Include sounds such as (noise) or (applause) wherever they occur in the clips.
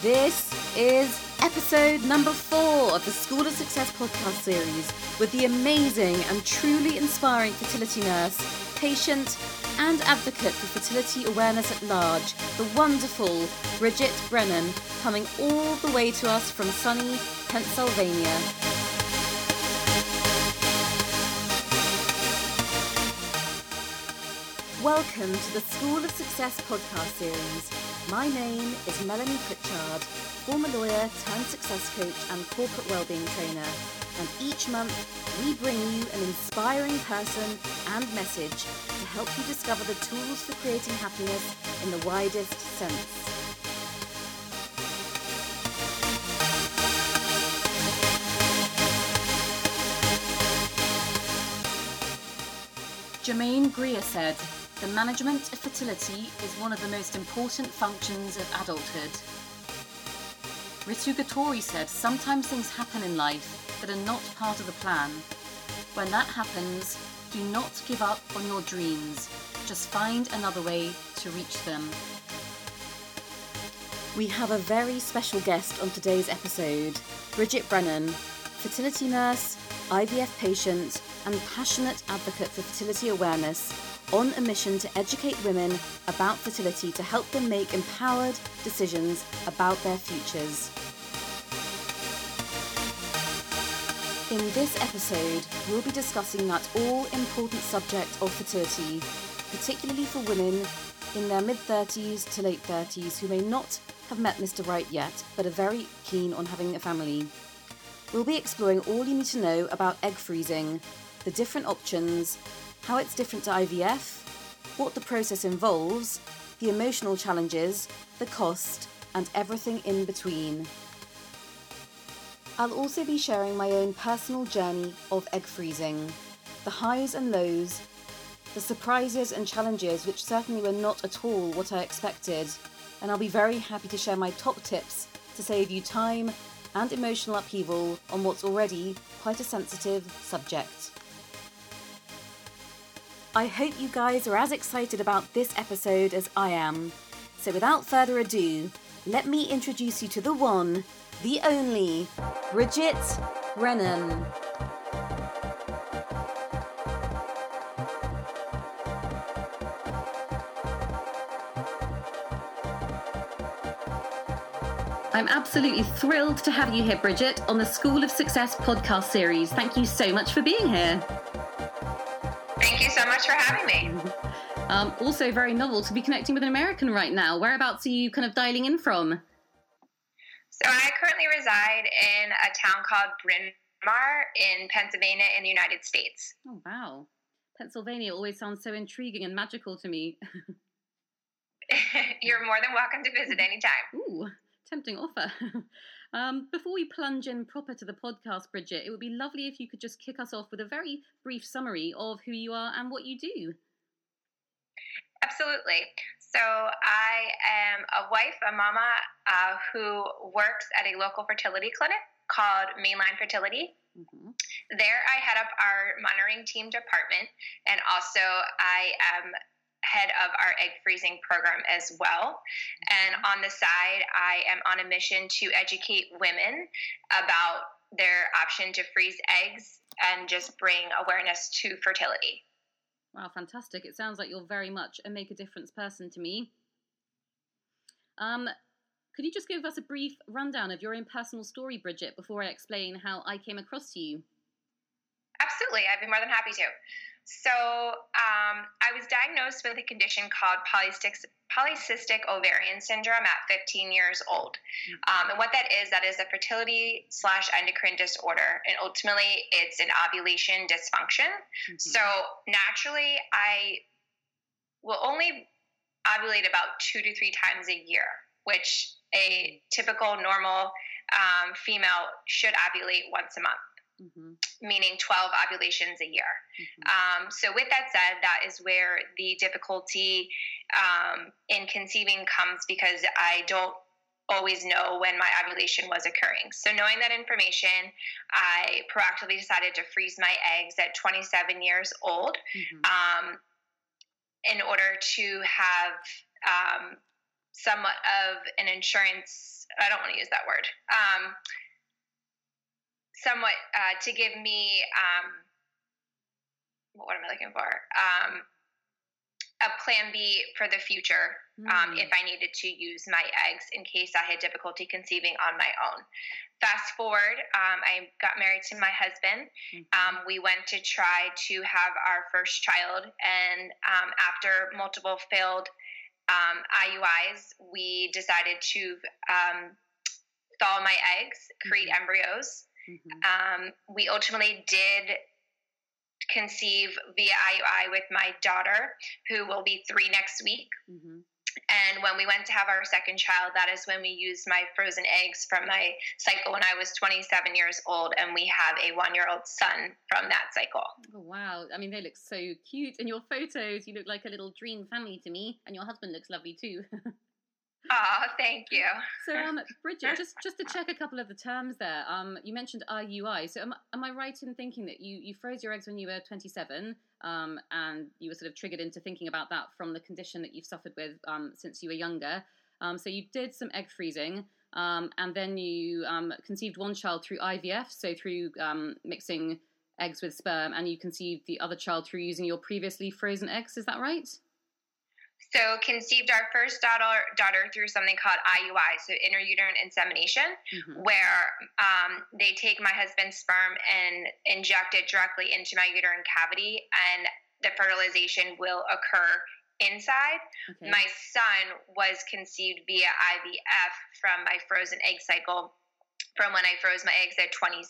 This is episode number four of the School of Success podcast series with the amazing and truly inspiring fertility nurse, patient, and advocate for fertility awareness at large, the wonderful Bridget Brennan, coming all the way to us from sunny Pennsylvania. Welcome to the School of Success podcast series. My name is Melanie Pritchard, former lawyer turned success coach and corporate wellbeing trainer. And each month, we bring you an inspiring person and message to help you discover the tools for creating happiness in the widest sense. Germaine Greer said, the management of fertility is one of the most important functions of adulthood. Ritu Ghatourey said, Sometimes things happen in life that are not part of the plan. When that happens, do not give up on your dreams. Just find another way to reach them. We have a very special guest on today's episode Bridget Brennan, fertility nurse, IVF patient, and passionate advocate for fertility awareness on a mission to educate women about fertility to help them make empowered decisions about their futures. In this episode, we'll be discussing that all important subject of fertility, particularly for women in their mid 30s to late 30s who may not have met Mr. Right yet but are very keen on having a family. We'll be exploring all you need to know about egg freezing, the different options, how it's different to IVF, what the process involves, the emotional challenges, the cost, and everything in between. I'll also be sharing my own personal journey of egg freezing, the highs and lows, the surprises and challenges which certainly were not at all what I expected, and I'll be very happy to share my top tips to save you time and emotional upheaval on what's already quite a sensitive subject. I hope you guys are as excited about this episode as I am. So, without further ado, let me introduce you to the one, the only, Bridget Brennan. I'm absolutely thrilled to have you here, Bridget, on the School of Success podcast series. Thank you so much for being here. Much for having me. Um, also, very novel to be connecting with an American right now. Whereabouts are you kind of dialing in from? So, I currently reside in a town called Bryn Mawr in Pennsylvania in the United States. Oh, wow. Pennsylvania always sounds so intriguing and magical to me. (laughs) You're more than welcome to visit anytime. Ooh, tempting offer. (laughs) Um, before we plunge in proper to the podcast, Bridget, it would be lovely if you could just kick us off with a very brief summary of who you are and what you do. Absolutely. So, I am a wife, a mama uh, who works at a local fertility clinic called Main Line Fertility. Mm-hmm. There, I head up our monitoring team department, and also I am head of our egg freezing program as well. And on the side, I am on a mission to educate women about their option to freeze eggs and just bring awareness to fertility. Wow, fantastic. It sounds like you're very much a make a difference person to me. Um, could you just give us a brief rundown of your own personal story, Bridget, before I explain how I came across you? Absolutely, I'd be more than happy to. So um, I was diagnosed with a condition called polycystic, polycystic ovarian syndrome at 15 years old. Mm-hmm. Um, and what that is, that is a fertility slash endocrine disorder. And ultimately, it's an ovulation dysfunction. Mm-hmm. So naturally, I will only ovulate about two to three times a year, which a typical normal um, female should ovulate once a month mm-hmm. meaning 12 ovulations a year. Mm-hmm. Um, so, with that said, that is where the difficulty um, in conceiving comes because I don't always know when my ovulation was occurring. So, knowing that information, I proactively decided to freeze my eggs at 27 years old mm-hmm. um, in order to have um, somewhat of an insurance I don't want to use that word. Somewhat uh, to give me um, what am I looking for? Um, a plan B for the future um, mm. if I needed to use my eggs in case I had difficulty conceiving on my own. Fast forward, um, I got married to my husband. Mm-hmm. Um, we went to try to have our first child, and um, after multiple failed um, IUIs, we decided to um, thaw my eggs, create mm-hmm. embryos. Mm-hmm. we ultimately did conceive via IUI with my daughter, who will be three next week. Mm-hmm. And when we went to have our second child, that is when we used my frozen eggs from my cycle when I was 27 years old, and we have a one year old son from that cycle. Oh, wow. I mean, they look so cute. In your photos, you look like a little dream family to me, and your husband looks lovely too. (laughs) Oh, thank you. So, um, Bridget, just just to check a couple of the terms there. Um, you mentioned IUI. So, am, am I right in thinking that you you froze your eggs when you were 27, um, and you were sort of triggered into thinking about that from the condition that you've suffered with um, since you were younger? Um, so, you did some egg freezing, um, and then you um, conceived one child through IVF, so through um, mixing eggs with sperm, and you conceived the other child through using your previously frozen eggs. Is that right? So conceived our first daughter daughter through something called IUI, so intrauterine insemination, mm-hmm. where um, they take my husband's sperm and inject it directly into my uterine cavity, and the fertilization will occur inside. Okay. My son was conceived via IVF from my frozen egg cycle from when I froze my eggs at 27.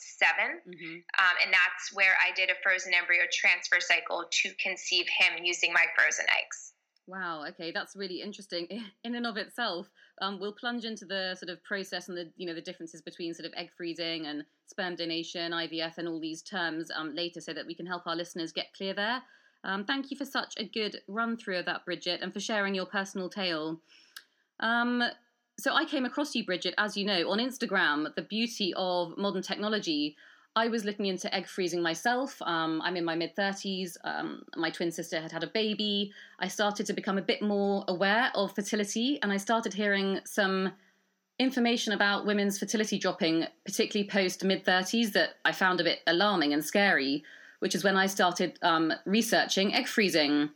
Mm-hmm. Um, and that's where I did a frozen embryo transfer cycle to conceive him using my frozen eggs. Wow. Okay, that's really interesting (laughs) in and of itself. Um, we'll plunge into the sort of process and the you know the differences between sort of egg freezing and sperm donation, IVF, and all these terms um, later, so that we can help our listeners get clear there. Um, thank you for such a good run through of that, Bridget, and for sharing your personal tale. Um, so I came across you, Bridget, as you know, on Instagram. The beauty of modern technology. I was looking into egg freezing myself. Um, I'm in my mid 30s. Um, my twin sister had had a baby. I started to become a bit more aware of fertility and I started hearing some information about women's fertility dropping, particularly post mid 30s, that I found a bit alarming and scary, which is when I started um, researching egg freezing.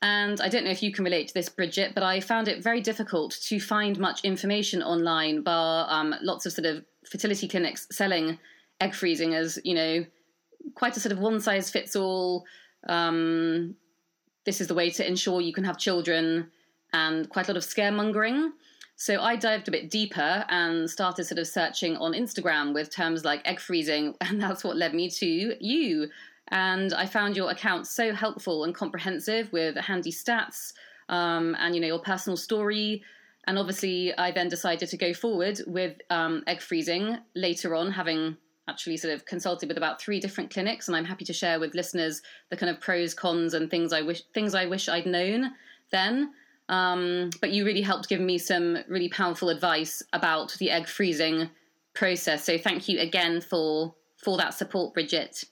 And I don't know if you can relate to this, Bridget, but I found it very difficult to find much information online, bar um, lots of sort of fertility clinics selling egg freezing as you know quite a sort of one size fits all. Um, this is the way to ensure you can have children, and quite a lot of scaremongering. So I dived a bit deeper and started sort of searching on Instagram with terms like egg freezing, (laughs) and that's what led me to you. And I found your account so helpful and comprehensive with handy stats um, and you know your personal story. And obviously, I then decided to go forward with um, egg freezing later on, having actually sort of consulted with about three different clinics, and I'm happy to share with listeners the kind of pros, cons, and things I wish things I wish I'd known then. Um, but you really helped give me some really powerful advice about the egg freezing process. So thank you again for for that support, Bridget.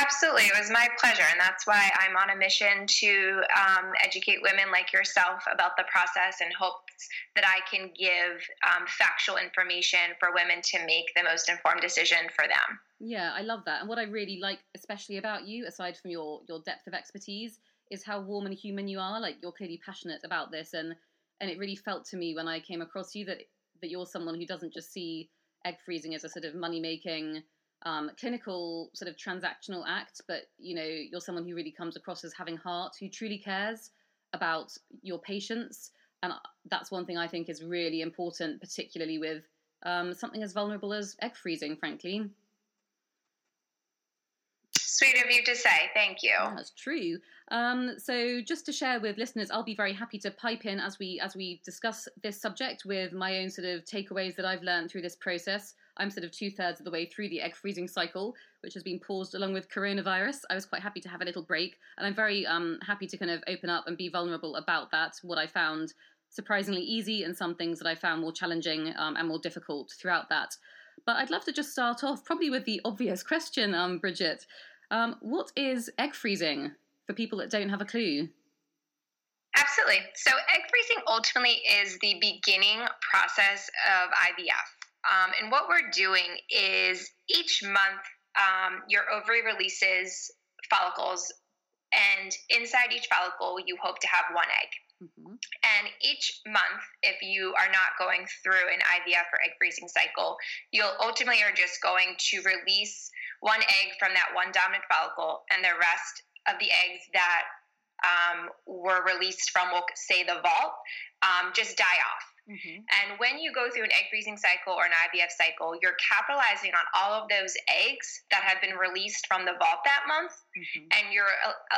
Absolutely. It was my pleasure. And that's why I'm on a mission to um, educate women like yourself about the process and hopes that I can give um, factual information for women to make the most informed decision for them. Yeah, I love that. And what I really like, especially about you, aside from your, your depth of expertise, is how warm and human you are. Like you're clearly passionate about this. And, and it really felt to me when I came across you that, that you're someone who doesn't just see egg freezing as a sort of money making um, clinical sort of transactional act, but you know you're someone who really comes across as having heart, who truly cares about your patients, and that's one thing I think is really important, particularly with um, something as vulnerable as egg freezing, frankly. Sweet of you to say. Thank you. that's true. Um, so, just to share with listeners, I'll be very happy to pipe in as we as we discuss this subject with my own sort of takeaways that I've learned through this process. I'm sort of two thirds of the way through the egg freezing cycle, which has been paused along with coronavirus. I was quite happy to have a little break, and I'm very um, happy to kind of open up and be vulnerable about that. What I found surprisingly easy, and some things that I found more challenging um, and more difficult throughout that. But I'd love to just start off probably with the obvious question, um, Bridget. Um, what is egg freezing for people that don't have a clue? Absolutely. So, egg freezing ultimately is the beginning process of IVF. Um, and what we're doing is each month, um, your ovary releases follicles, and inside each follicle, you hope to have one egg. Mm-hmm. And each month, if you are not going through an IVF or egg freezing cycle, you'll ultimately are just going to release one egg from that one dominant follicle, and the rest of the eggs that um, were released from, we'll say, the vault, um, just die off. Mm-hmm. And when you go through an egg freezing cycle or an IVF cycle, you're capitalizing on all of those eggs that have been released from the vault that month, mm-hmm. and you're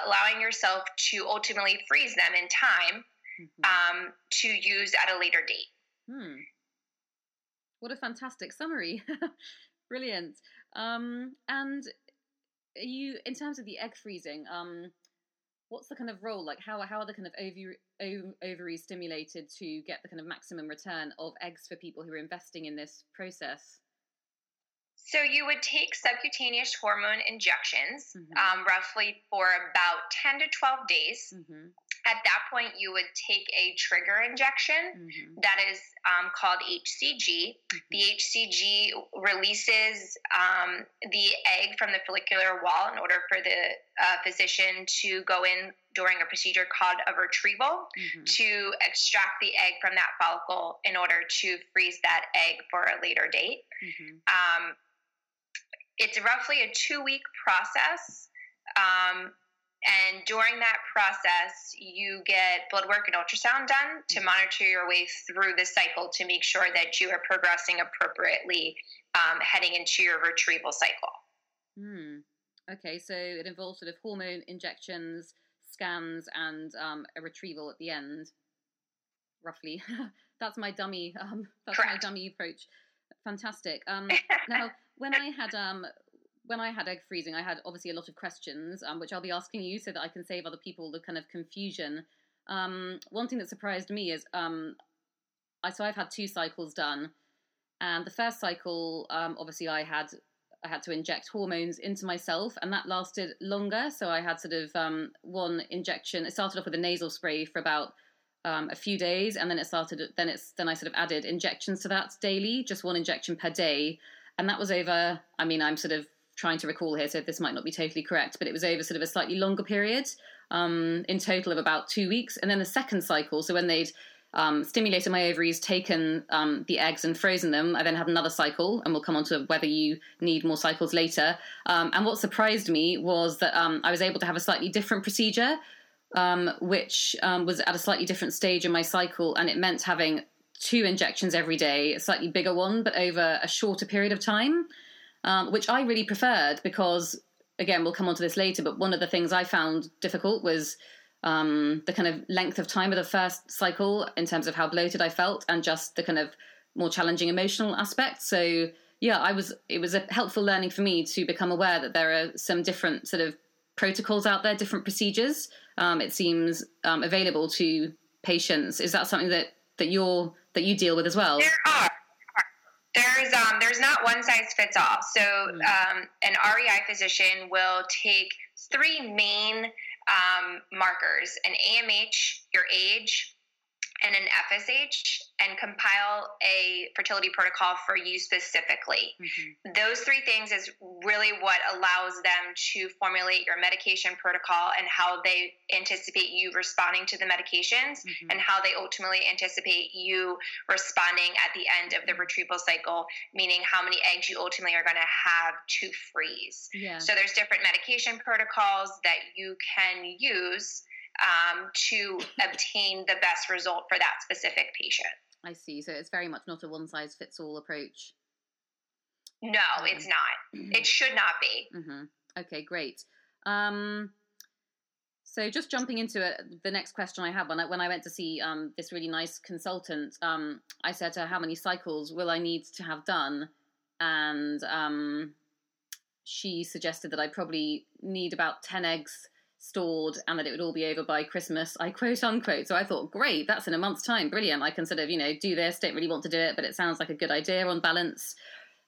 allowing yourself to ultimately freeze them in time mm-hmm. um, to use at a later date. Hmm. What a fantastic summary! (laughs) Brilliant. Um, and you, in terms of the egg freezing, um, what's the kind of role? Like, how how are the kind of ovary, ovaries stimulated to get the kind of maximum return of eggs for people who are investing in this process? So you would take subcutaneous hormone injections, mm-hmm. um, roughly for about ten to twelve days. Mm-hmm. At that point, you would take a trigger injection mm-hmm. that is um, called HCG. Mm-hmm. The HCG releases um, the egg from the follicular wall in order for the uh, physician to go in during a procedure called a retrieval mm-hmm. to extract the egg from that follicle in order to freeze that egg for a later date. Mm-hmm. Um, it's roughly a two week process. Um, and during that process, you get blood work and ultrasound done to mm-hmm. monitor your way through the cycle to make sure that you are progressing appropriately um, heading into your retrieval cycle. Hmm. Okay, so it involves sort of hormone injections, scans, and um, a retrieval at the end. Roughly, (laughs) that's my dummy. Um, that's Correct. my dummy approach. Fantastic. Um, (laughs) now, when I had um, when I had egg freezing, I had obviously a lot of questions, um, which I'll be asking you so that I can save other people the kind of confusion. Um, one thing that surprised me is um, I so I've had two cycles done, and the first cycle, um, obviously, I had I had to inject hormones into myself, and that lasted longer. So I had sort of um, one injection. It started off with a nasal spray for about um, a few days, and then it started. Then it's then I sort of added injections to that daily, just one injection per day, and that was over. I mean, I'm sort of trying to recall here, so this might not be totally correct, but it was over sort of a slightly longer period, um, in total of about two weeks. And then the second cycle, so when they'd um, stimulated my ovaries, taken um, the eggs and frozen them, I then had another cycle, and we'll come on to whether you need more cycles later. Um, and what surprised me was that um, I was able to have a slightly different procedure. Um, which was at a slightly different stage in my cycle, and it meant having two injections every day, a slightly bigger one, but over a shorter period of time um, which I really preferred because, again, we'll come on to this later, but one of the things I found difficult was um, the kind of length of time of the first cycle in terms of how bloated I felt and just the kind of more challenging emotional aspect. So, yeah, I was. It was a helpful learning for me to become aware that there are some different sort of protocols out there, different procedures. Um, it seems um, available to patients. Is that something that that you're that you deal with as well? There are. There's um, there's not one size fits all. So hmm. um, an REI physician will take three main um, markers: an AMH, your age, and an FSH and compile a fertility protocol for you specifically. Mm-hmm. Those three things is really what allows them to formulate your medication protocol and how they anticipate you responding to the medications mm-hmm. and how they ultimately anticipate you responding at the end of the retrieval cycle, meaning how many eggs you ultimately are going to have to freeze. Yeah. So there's different medication protocols that you can use um, to obtain the best result for that specific patient. I see. So it's very much not a one size fits all approach. No, um, it's not. Mm-hmm. (clears throat) It should not be. Mm-hmm. Okay, great. Um, so just jumping into it, the next question I have when I, when I went to see um, this really nice consultant, um, I said to her, "How many cycles will I need to have done?" And um, she suggested that I probably need about ten eggs stored and that it would all be over by Christmas, I quote unquote. So I thought, great, that's in a month's time, brilliant. I can sort of, you know, do this, don't really want to do it, but it sounds like a good idea on balance,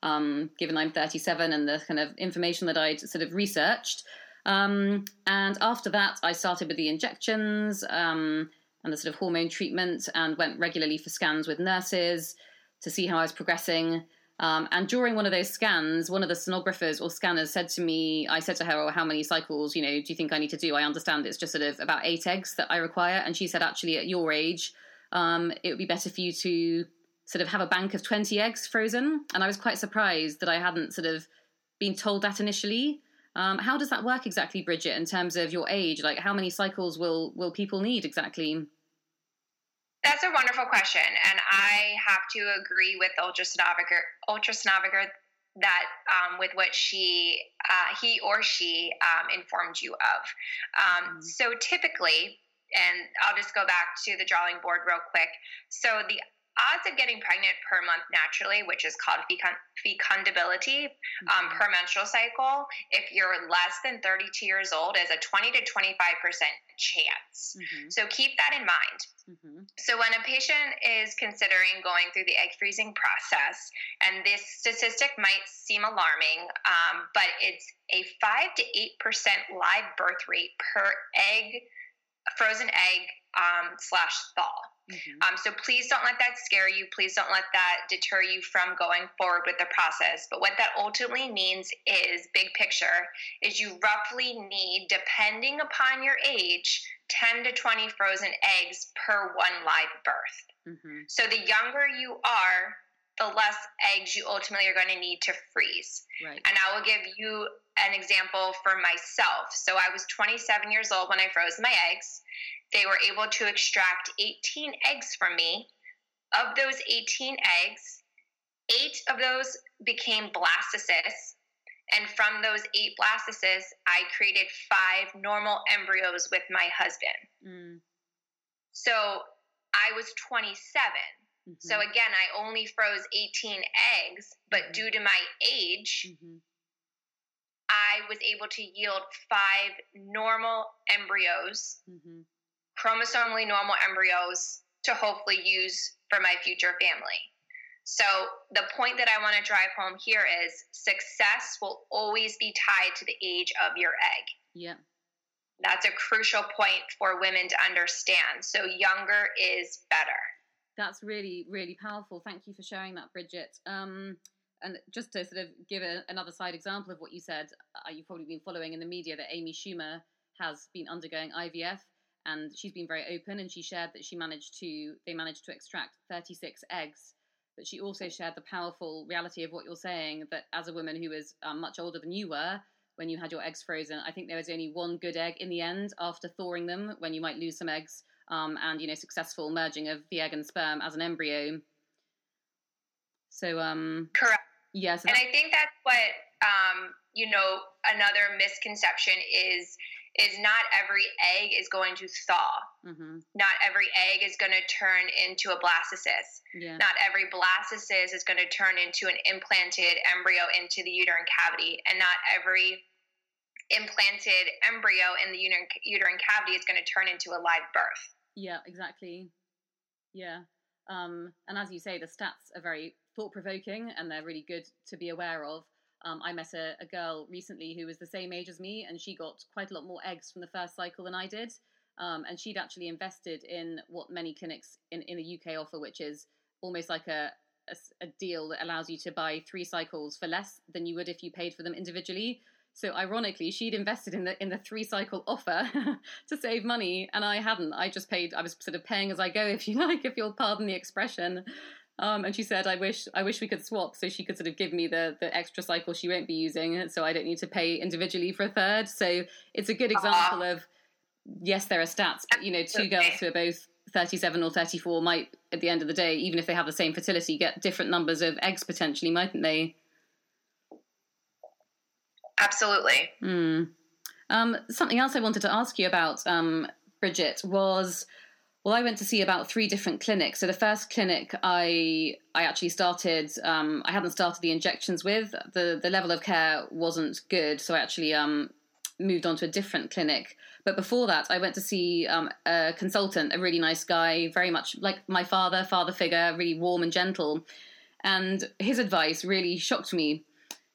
um, given I'm 37 and the kind of information that I'd sort of researched. Um, and after that, I started with the injections. Um, and the sort of hormone treatment and went regularly for scans with nurses to see how I was progressing. Um, and during one of those scans, one of the sonographers or scanners said to me, I said to her, oh, how many cycles, you know, do you think I need to do? I understand it's just sort of about eight eggs that I require. And she said, actually, at your age, um, it would be better for you to sort of have a bank of 20 eggs frozen. And I was quite surprised that I hadn't sort of been told that initially. Um, how does that work exactly, Bridget, in terms of your age? Like, how many cycles will, will people need exactly? That's a wonderful question, and I have to agree with ultrasonographer, ultrasonographer that um, with what she, uh, he or she um, informed you of. Um, mm-hmm. So typically, and I'll just go back to the drawing board real quick. So the odds of getting pregnant per month naturally, which is called fecundability um, mm-hmm. per menstrual cycle, if you're less than 32 years old, is a 20 to 25% chance. Mm-hmm. So keep that in mind. Mm-hmm. So when a patient is considering going through the egg freezing process, and this statistic might seem alarming, um, but it's a 5 to 8% live birth rate per egg, frozen egg um, slash thaw. Mm-hmm. Um, so please don't let that scare you. Please don't let that deter you from going forward with the process. But what that ultimately means is big picture is you roughly need, depending upon your age, 10 to 20 frozen eggs per one live birth. Mm-hmm. So the younger you are, the less eggs you ultimately are going to need to freeze. Right. And I will give you an example for myself. So I was 27 years old when I froze my eggs. They were able to extract 18 eggs from me. Of those 18 eggs, eight of those became blastocysts. And from those eight blastocysts, I created five normal embryos with my husband. Mm. So I was 27. Mm-hmm. So again, I only froze 18 eggs, but mm-hmm. due to my age, mm-hmm. I was able to yield five normal embryos, mm-hmm. chromosomally normal embryos to hopefully use for my future family. So, the point that I want to drive home here is success will always be tied to the age of your egg. Yeah. That's a crucial point for women to understand. So, younger is better. That's really, really powerful. Thank you for sharing that, Bridget. Um, and just to sort of give a, another side example of what you said, uh, you've probably been following in the media that Amy Schumer has been undergoing IVF, and she's been very open, and she shared that she managed to they managed to extract 36 eggs. But she also shared the powerful reality of what you're saying that as a woman who was um, much older than you were when you had your eggs frozen, I think there was only one good egg in the end after thawing them when you might lose some eggs, um, and you know successful merging of the egg and sperm as an embryo. So um, correct. Yes. And I think that's what, um, you know, another misconception is is not every egg is going to thaw. Mm-hmm. Not every egg is going to turn into a blastocyst. Yeah. Not every blastocyst is going to turn into an implanted embryo into the uterine cavity. And not every implanted embryo in the uterine, uterine cavity is going to turn into a live birth. Yeah, exactly. Yeah. Um, and as you say, the stats are very thought provoking and they're really good to be aware of. Um, I met a, a, girl recently who was the same age as me, and she got quite a lot more eggs from the first cycle than I did. Um, and she'd actually invested in what many clinics in, in the UK offer, which is almost like a, a, a, deal that allows you to buy three cycles for less than you would if you paid for them individually. So ironically, she'd invested in the in the three cycle offer (laughs) to save money, and I hadn't. I just paid. I was sort of paying as I go, if you (laughs) like, if you'll pardon the expression. Um, and she said, "I wish, I wish we could swap, so she could sort of give me the the extra cycle she won't be using, so I don't need to pay individually for a third. So it's a good example uh, of yes, there are stats, but you know, two girls who are both 37 or 34 might, at the end of the day, even if they have the same fertility, get different numbers of eggs potentially, mightn't they? Absolutely. Mm. Um, something else I wanted to ask you about, um, Bridget, was well, I went to see about three different clinics. So the first clinic I I actually started, um, I hadn't started the injections with. the The level of care wasn't good, so I actually um, moved on to a different clinic. But before that, I went to see um, a consultant, a really nice guy, very much like my father, father figure, really warm and gentle. And his advice really shocked me.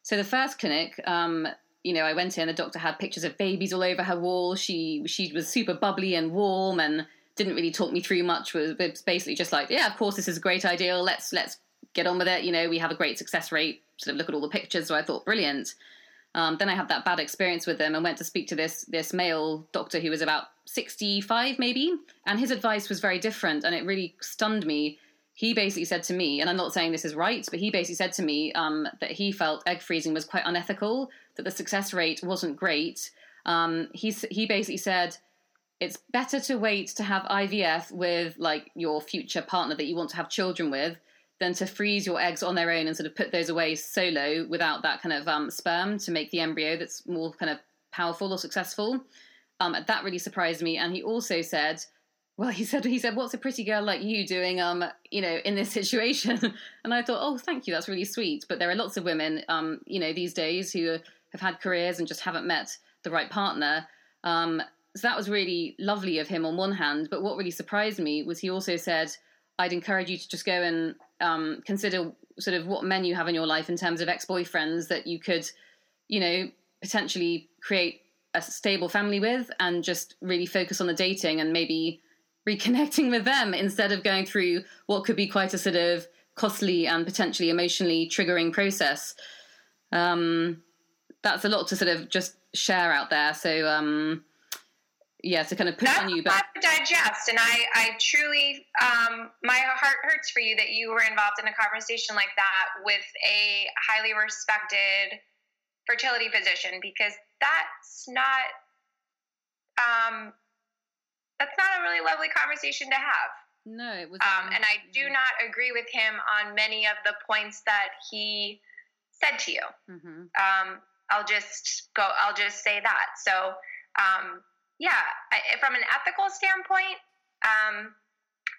So the first clinic, um, you know, I went in. The doctor had pictures of babies all over her wall. She she was super bubbly and warm and didn't really talk me through much. Was, basically just like, yeah, of course, this is a great idea. Let's let's get on with it. You know, we have a great success rate. Sort of look at all the pictures. So I thought, brilliant. Um, then I had that bad experience with them and went to speak to this this male doctor who was about 65 maybe, and his advice was very different, and it really stunned me. He basically said to me, and I'm not saying this is right, but he basically said to me um, that he felt egg freezing was quite unethical, that the success rate wasn't great. Um, he he basically said it's better to wait to have IVF with like your future partner that you want to have children with than to freeze your eggs on their own and sort of put those away solo without that kind of um, sperm to make the embryo that's more kind of powerful or successful. Um, that really surprised me. And he also said, well, he said, he said, what's a pretty girl like you doing, um, you know, in this (laughs) situation? and I thought, oh, thank you, that's really sweet. But there are lots of women, um, you know, these days who have had careers and just haven't met the right partner. Um, so that was really lovely of him on one hand. But what really surprised me was he also said, I'd encourage you to just go and um, consider sort of what men you have in your life in terms of ex boyfriends that you could, you know, potentially create a stable family with and just really focus on the dating and maybe reconnecting with them instead of going through what could be quite a sort of costly and potentially emotionally triggering process. Um, that's a lot to sort of just share out there. So, um, yeah, to kind of put That's on you. But to digest, and I, I truly, um, my heart hurts for you that you were involved in a conversation like that with a highly respected fertility physician because that's not, um, that's not a really lovely conversation to have. No, it was. Um, and I do not agree with him on many of the points that he said to you. Mm-hmm. Um, I'll just go. I'll just say that. So. Um, yeah, I, from an ethical standpoint, um,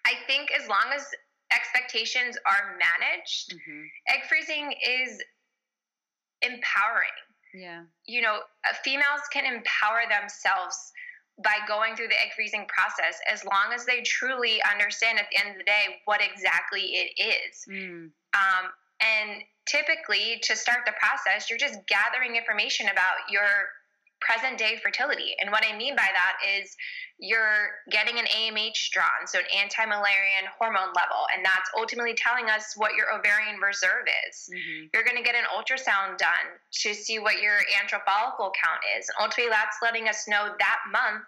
I think as long as expectations are managed, mm-hmm. egg freezing is empowering. Yeah. You know, uh, females can empower themselves by going through the egg freezing process as long as they truly understand at the end of the day what exactly it is. Mm. Um, and typically, to start the process, you're just gathering information about your present day fertility. And what I mean by that is you're getting an AMH drawn, so an anti Müllerian hormone level, and that's ultimately telling us what your ovarian reserve is. Mm-hmm. You're going to get an ultrasound done to see what your antral follicle count is. And ultimately, that's letting us know that month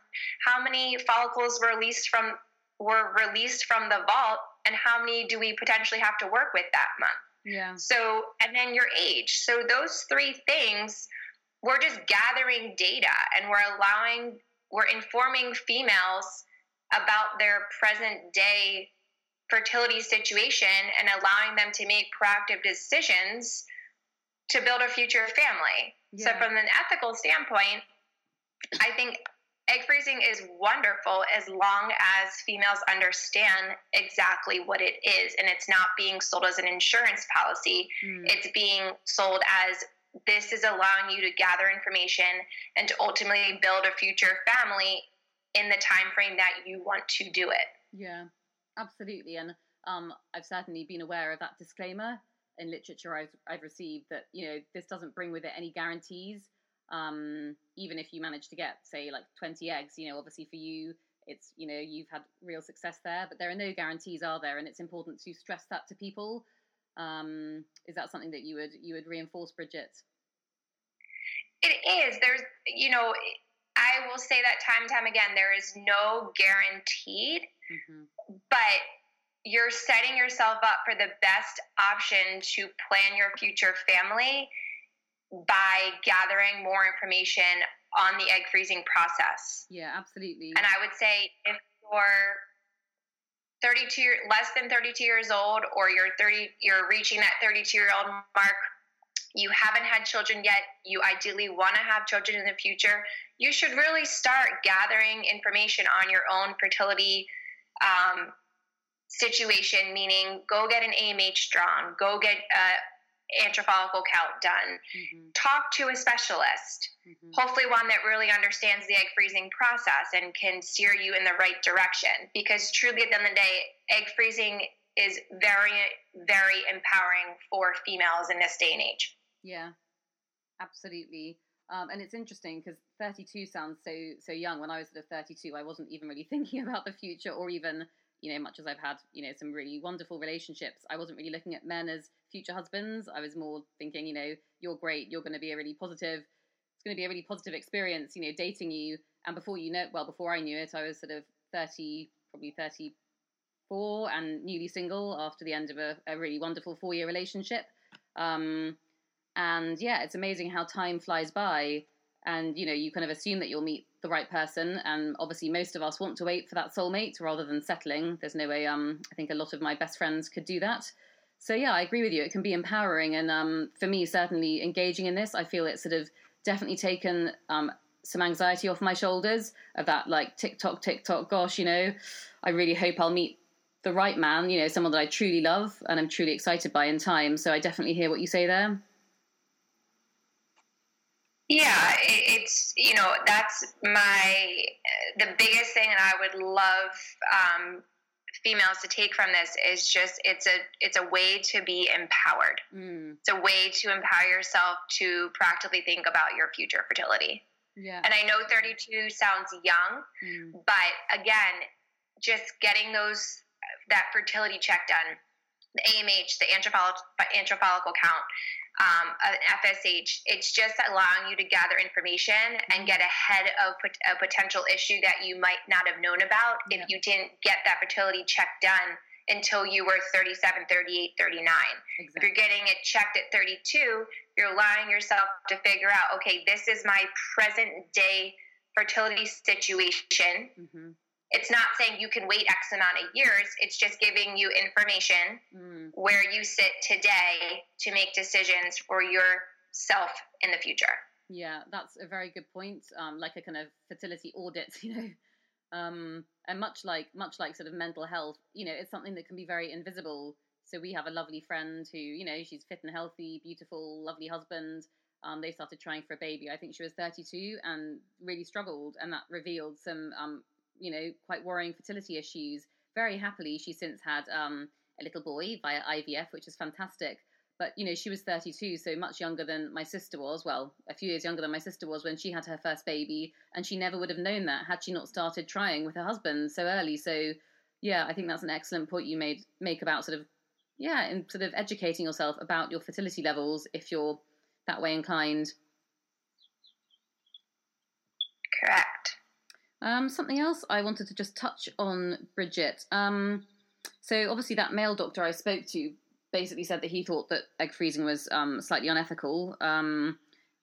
how many follicles were released from were released from the vault and how many do we potentially have to work with that month. Yeah. So, and then your age. So, those three things we're just gathering data and we're allowing we're informing females about their present day fertility situation and allowing them to make proactive decisions to build a future family. Yeah. So from an ethical standpoint, I think egg freezing is wonderful as long as females understand exactly what it is and it's not being sold as an insurance policy. Mm. It's being sold as this is allowing you to gather information and to ultimately build a future family in the time frame that you want to do it. Yeah, absolutely. And um, I've certainly been aware of that disclaimer in literature I've, I've received that, you know, this doesn't bring with it any guarantees. Um, even if you manage to get, say, like 20 eggs, you know, obviously for you, it's, you know, you've had real success there, but there are no guarantees, are there? And it's important to stress that to people. Um, is that something that you would you would reinforce, Bridget? It is. There's, you know, I will say that time and time again. There is no guaranteed, mm-hmm. but you're setting yourself up for the best option to plan your future family by gathering more information on the egg freezing process. Yeah, absolutely. And I would say if you're 32 less than 32 years old or you're 30 you're reaching that 32 year old mark you haven't had children yet you ideally want to have children in the future you should really start gathering information on your own fertility um, situation meaning go get an amh drawn go get a antral follicle count done mm-hmm. talk to a specialist Mm-hmm. hopefully one that really understands the egg freezing process and can steer you in the right direction because truly at the end of the day egg freezing is very very empowering for females in this day and age Yeah, absolutely. Um, and it's interesting because 32 sounds so so young. When I was of 32, I wasn't even really (laughs) thinking about the future, or even you know, much as I've had you know some really wonderful relationships, I wasn't really looking at men as future husbands. I was more thinking, you know, you're great, you're going to be a really positive. It's going to be a really positive experience, you know, dating you. And before you know, well, before I knew it, I was sort of 30, probably 34, and newly single after the end of a, a really wonderful four year relationship. Um, and yeah, it's amazing how time flies by. And you know, you kind of assume that you'll meet the right person, and obviously, most of us want to wait for that soulmate rather than settling. There's no way. Um, I think a lot of my best friends could do that. So yeah, I agree with you. It can be empowering, and um, for me, certainly engaging in this, I feel it's sort of definitely taken um, some anxiety off my shoulders of that like tick-tock, tick-tock. Gosh, you know, I really hope I'll meet the right man. You know, someone that I truly love and I'm truly excited by in time. So I definitely hear what you say there. Yeah, it's you know that's my the biggest thing, that I would love um, females to take from this is just it's a it's a way to be empowered. Mm. It's a way to empower yourself to practically think about your future fertility. Yeah. And I know 32 sounds young, mm. but again, just getting those that fertility check done, the AMH, the antral follicle count, um, an FSH. It's just allowing you to gather information and get ahead of a potential issue that you might not have known about yeah. if you didn't get that fertility check done until you were 37, 38, 39. Exactly. If you're getting it checked at 32, you're allowing yourself to figure out, okay, this is my present day fertility situation. Mm-hmm. It's not saying you can wait X amount of years. It's just giving you information mm. where you sit today to make decisions for yourself in the future. Yeah, that's a very good point. Um, like a kind of fertility audit, (laughs) you know. Um, and much like much like sort of mental health, you know, it's something that can be very invisible. So we have a lovely friend who, you know, she's fit and healthy, beautiful, lovely husband. Um, they started trying for a baby. I think she was 32 and really struggled, and that revealed some um, you know, quite worrying fertility issues. Very happily, she's since had um, a little boy via IVF, which is fantastic. But you know, she was 32, so much younger than my sister was. Well, a few years younger than my sister was when she had her first baby, and she never would have known that had she not started trying with her husband so early. So, yeah, I think that's an excellent point you made make about sort of yeah, and sort of educating yourself about your fertility levels if you're that way inclined. Correct. Um, something else I wanted to just touch on, Bridget. Um, so obviously that male doctor I spoke to basically said that he thought that egg freezing was um, slightly unethical. Um,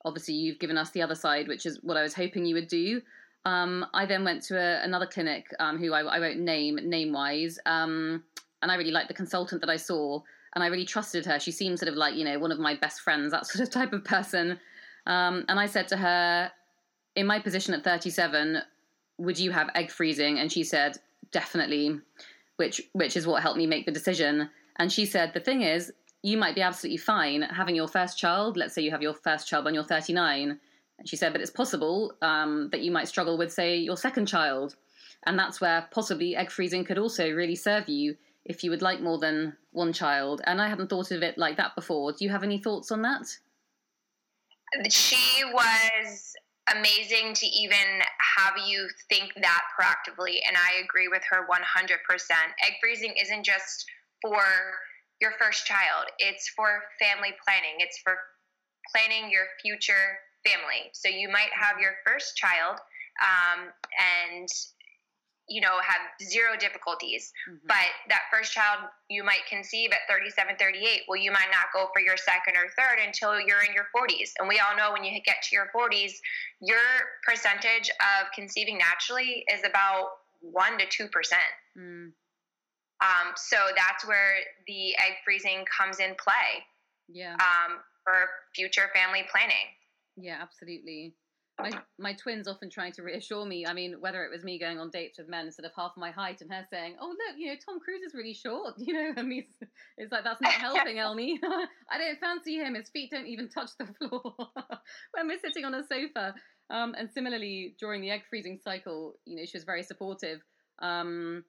obviously, you've given us the other side, which is what I was hoping you would do. Um, I then went to a, another clinic um, who I, I, won't name name wise, and I really liked the consultant that I saw, and I really trusted her. She seemed sort of like you know one of my best friends, that (laughs) sort of type of person. and I said to her, in my position at 37, would you have egg freezing? And she said, definitely, which which is what helped me make the decision. And she said, the thing is, you might be absolutely fine having your first child. Let's say you have your first child when you're 39. And she said, but it's possible um, that you might struggle with, say, your second child. And that's where possibly egg freezing could also really serve you if you would like more than one child. And I hadn't thought of it like that before. Do you have any thoughts on that? She was amazing to even have you think that proactively. And I agree with her 100%. Egg freezing isn't just for your first child, it's for family planning, it's for planning your future family. So you might have your first child um, and you know have zero difficulties. Mm-hmm. but that first child you might conceive at 37 38 well you might not go for your second or third until you're in your 40s and we all know when you get to your 40s your percentage of conceiving naturally is about 1 to 2 percent. Mm. um, so that's where the egg freezing comes in play yeah. um, for future family planning. Yeah absolutely my my twins often trying to reassure me. I mean, whether it was me going on dates with men instead of half my height, and her saying, "Oh look, you know, Tom Cruise is really short," (laughs) you know, and me, it's like that's not helping, (laughs) Elmi. (laughs) I don't fancy him. His feet don't even touch the floor when we're sitting on a sofa. Um, and similarly, during the egg freezing cycle, you know, she was very supportive. Um,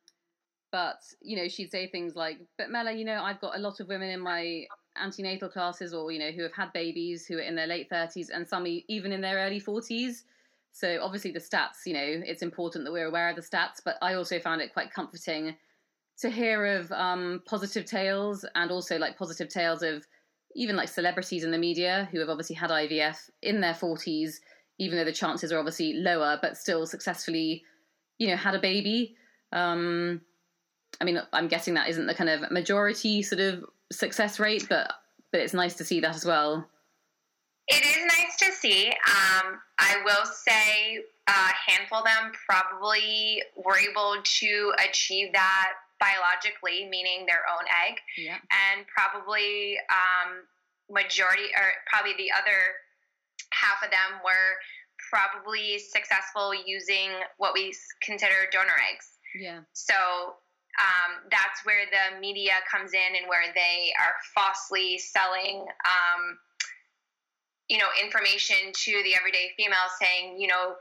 but you know, she'd say things like, "But Mela, you know, I've got a lot of women in my antenatal classes or you know who have had babies who are in their late 30s and some even in their early 40s so obviously the stats you know it's important that we're aware of the stats but i also found it quite comforting to hear of um, positive tales and also like positive tales of even like celebrities in the media who have obviously had ivf in their 40s even though the chances are obviously lower but still successfully you know had a baby. Um, I mean, I'm guessing that isn't the kind of majority sort of success rate, but but it's nice to see that as well. It is nice to see. Um, I will say a handful of them probably were able to achieve that biologically, meaning their own egg, yeah. and probably um, majority or probably the other half of them were probably successful using what we consider donor eggs. Yeah. So um, that's where the media comes in and where they are falsely selling, um, you know, information to the everyday female saying, you know,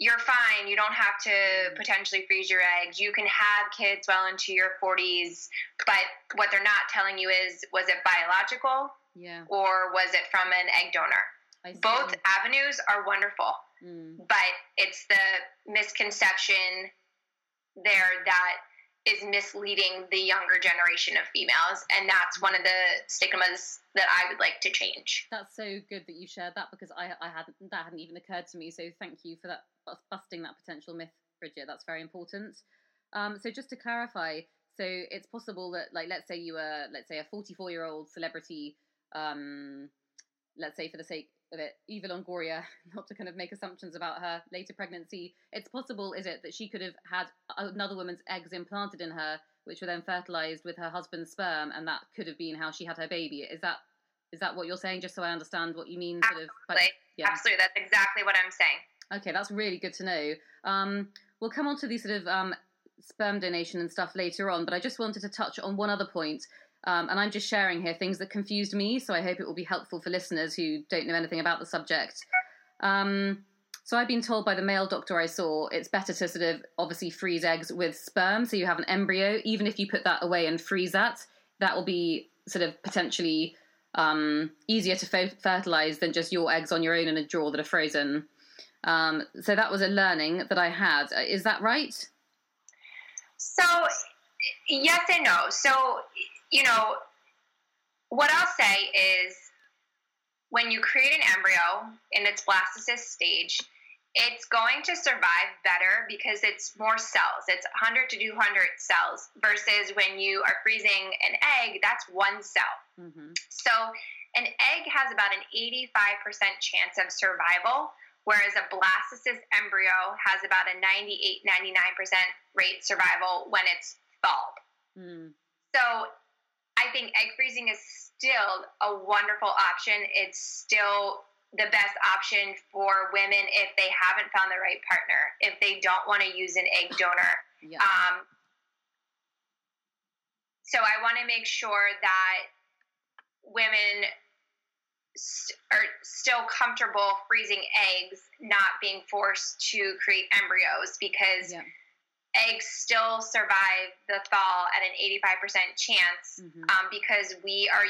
you're fine. You don't have to mm-hmm. potentially freeze your eggs. You can have kids well into your 40s. But what they're not telling you is was it biological? Yeah. Or was it from an egg donor? Both avenues are wonderful. Mm. But it's the misconception there that is misleading the younger generation of females and that's one of the stigmas that i would like to change. That's so good that you shared that because i, I hadn't that hadn't even occurred to me. So thank you for that busting that potential myth bridget. That's very important. Um, so just to clarify so it's possible that like let's say you were let's say a 44 year old celebrity um, let's say for the sake of it, Eva Longoria, (laughs) not to kind of make assumptions about her later pregnancy, it's possible, is it, that she could have had another woman's eggs implanted in her, which were then fertilized with her husband's sperm, and that could have been how she had her baby. Is that is that what you're saying? Just so I understand what you mean, sort of. But, yeah. Absolutely, that's exactly what I'm saying. Okay, that's really good to know. Um, we'll come on to these sort of um, sperm donation and stuff later on, but I just wanted to touch on one other point um, and I'm just sharing here things that confused me, so I hope it will be helpful for listeners who don't know anything about the subject. Um, so I've been told by the male doctor I saw it's better to sort of obviously freeze eggs with sperm, so you have an embryo. Even if you put that away and freeze that, that will be sort of potentially um, easier to f- fertilize than just your eggs on your own in a drawer that are frozen. Um, so that was a learning that I had. Is that right? So yes and no. So you know, what I'll say is when you create an embryo in its blastocyst stage, it's going to survive better because it's more cells. It's 100 to 200 cells versus when you are freezing an egg, that's one cell. Mm-hmm. So an egg has about an 85% chance of survival, whereas a blastocyst embryo has about a 98, 99% rate survival when it's thawed. Mm. So I think egg freezing is still a wonderful option. It's still the best option for women if they haven't found the right partner, if they don't want to use an egg donor. Yeah. Um, so I want to make sure that women st- are still comfortable freezing eggs, not being forced to create embryos because. Yeah eggs still survive the thaw at an 85% chance mm-hmm. um, because we are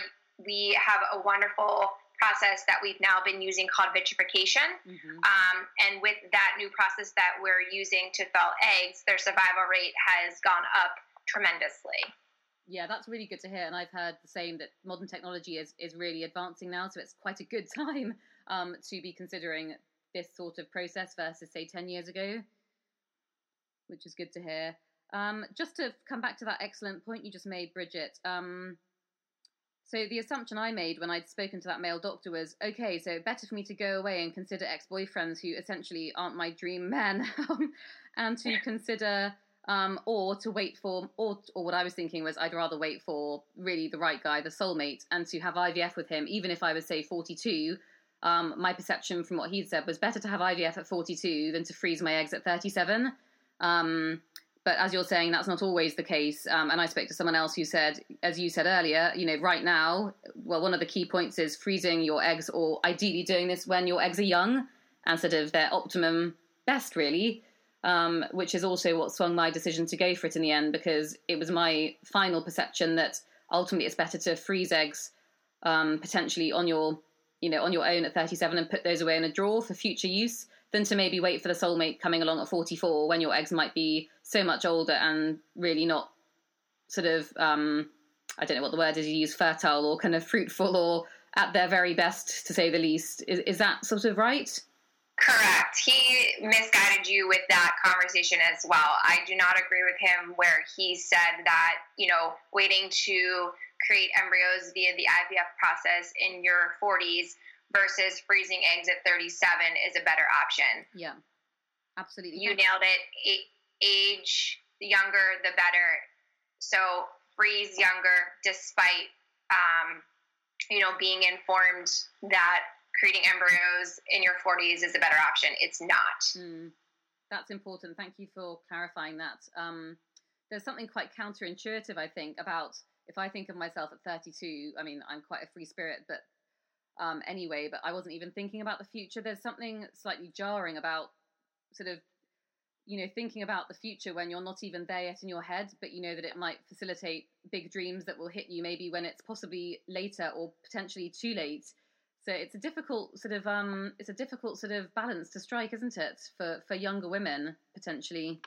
we have a wonderful process that we've now been using called vitrification mm-hmm. um, and with that new process that we're using to thaw eggs their survival rate has gone up tremendously yeah that's really good to hear and i've heard the same that modern technology is, is really advancing now so it's quite a good (laughs) time um, to be considering this sort of process versus say 10 years ago which is good to hear. Um, just to come back to that excellent point you just made, Bridget. Um, so the assumption I made when I'd spoken to that male doctor was, okay, so better for me to go away and consider ex-boyfriends who essentially aren't my dream men, and to (laughs) consider, um, or to wait for, or or what I was thinking was, I'd rather wait for really the right guy, the soulmate, and to have IVF with him, even if I was say 42. Um, my perception from what he'd said was better to have IVF at 42 than to freeze my eggs at 37. Um, but as you're saying, that's not always the case. Um, and I spoke to someone else who said, as you said earlier, you know, right now, well, one of the key points is freezing your eggs, or ideally doing this when your eggs are young and sort of their optimum best, really. Um, which is also what swung my decision to go for it in the end, because it was my final perception that ultimately it's better to freeze eggs um, potentially on your you know on your own at 37 and put those away in a drawer for future use than to maybe wait for the soulmate coming along at 44 when your eggs might be so much older and really not sort of um, I don't know what the word is you use fertile or kind of fruitful or at their very best to say the least. Is, is that sort of right? Correct. He misguided you with that conversation as well. I do not agree with him where he said that, you know, waiting to create embryos via the IVF process in your 40s versus freezing eggs at 37 is a better option. Yeah. Absolutely. You nailed it. Age younger, the better. So freeze younger despite, um, you know, being informed that creating embryos in your 40s is a better option. It's not. Mm, that's important. Thank you for clarifying that. Um, there's something quite counterintuitive, I think, about if I think of myself at 32. I mean, I'm quite a free spirit, but um, anyway, but I wasn't even thinking about the future. There's something slightly jarring about sort of you know thinking about the future when you're not even there yet in your head but you know that it might facilitate big dreams that will hit you maybe when it's possibly later or potentially too late so it's a difficult sort of um, it's a difficult sort of balance to strike, isn't it, for for younger women potentially?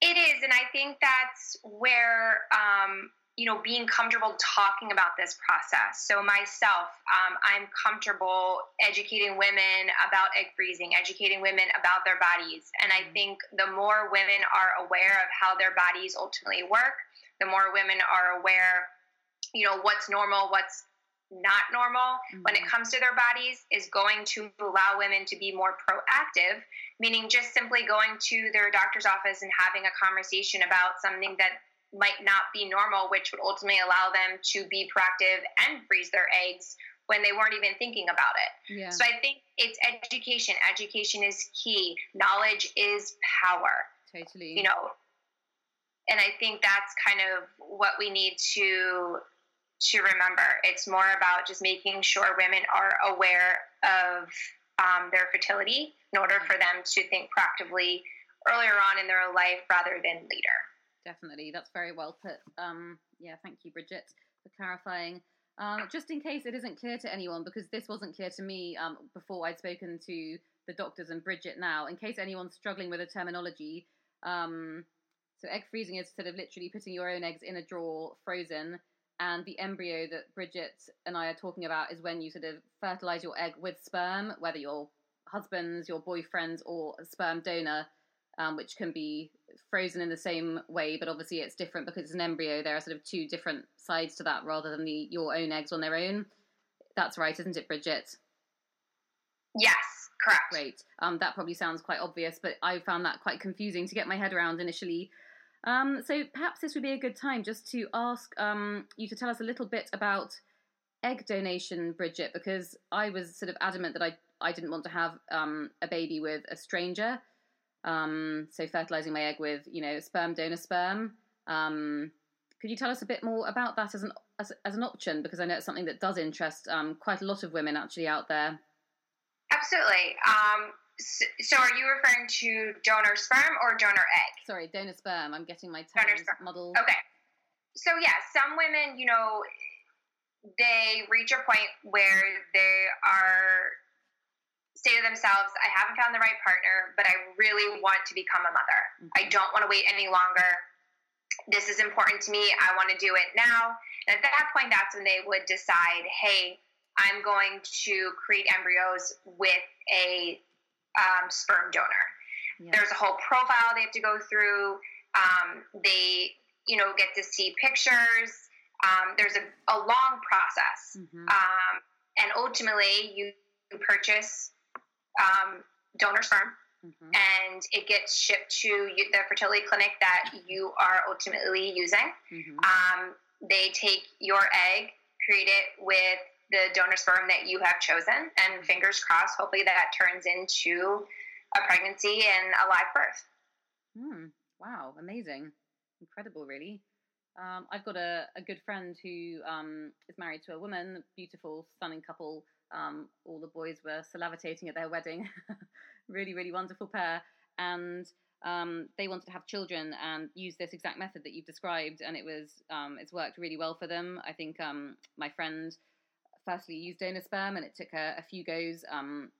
It is, and I think that's where um, you know being comfortable talking about this process. So myself, um, I'm comfortable educating women about egg freezing, educating women about their bodies, and I mm-hmm. think the more women are aware of how their bodies ultimately work, the more women are aware, you know, what's normal, what's not normal mm-hmm. when it mm-hmm. comes to their bodies is going to allow women to be more proactive, meaning just simply going to their doctor's office and having a conversation about something that might not be normal, which would ultimately allow them to be proactive and freeze their eggs when they weren't even thinking about it. Yeah. So I think it's education. Education is key. Knowledge is power. Totally. You know, and I think that's kind of what we need to to remember. It's more about just making sure women are aware of um, their fertility in order for them to think proactively earlier on in their life rather than later. Definitely, that's very well put. Um, yeah, thank you, Bridget, for clarifying. Um, just in case it isn't clear to anyone, because this wasn't clear to me um, before I'd spoken to the doctors and Bridget now, in case anyone's struggling with the terminology, um, so egg freezing is sort of literally putting your own eggs in a drawer, frozen, and the embryo that Bridget and I are talking about is when you sort of fertilize your egg with sperm, whether your husband's, your boyfriend's, or a sperm donor, um, which can be frozen in the same way, but obviously it's different because it's an embryo. There are sort of two different sides to that rather than the your own eggs on their own. That's right, isn't it, Bridget? Yes, correct. Great. Um, that probably sounds quite obvious, but I found that quite confusing to get my head around initially. Um, so perhaps this would be a good time just to ask um, you to tell us a little bit about egg donation, Bridget, because I was sort of adamant that I I didn't want to have um, a baby with a stranger. Um, so fertilizing my egg with you know sperm donor sperm. Um, could you tell us a bit more about that as an as, as an option? Because I know it's something that does interest um, quite a lot of women actually out there. Absolutely. So, are you referring to donor sperm or donor egg? Sorry, donor sperm. I'm getting my terms muddled. Okay. So, yeah, some women, you know, they reach a point where they are say to themselves, I haven't found the right partner, but I really want to become a mother. Mm-hmm. I don't want to wait any longer. This is important to me. I want to do it now. And at that point, that's when they would decide, hey, I'm going to create embryos with a um, sperm donor. Yeah. There's a whole profile they have to go through. Um, they, you know, get to see pictures. Um, there's a, a long process. Mm-hmm. Um, and ultimately, you purchase um, donor sperm. Mm-hmm. And it gets shipped to the fertility clinic that you are ultimately using. Mm-hmm. Um, they take your egg, create it with the donor sperm that you have chosen, and fingers crossed, hopefully that turns into a pregnancy and a live birth. Hmm. Wow, amazing, incredible, really. Um, I've got a, a, good friend who um, is married to a woman, beautiful, stunning couple. Um, all the boys were salivating at their wedding. (laughs) really, really wonderful pair. And um, they wanted to have children and use this exact method that you've described, and it was um, it's worked really well for them. I think um, my friend firstly used donor sperm, and it took her a few goes um,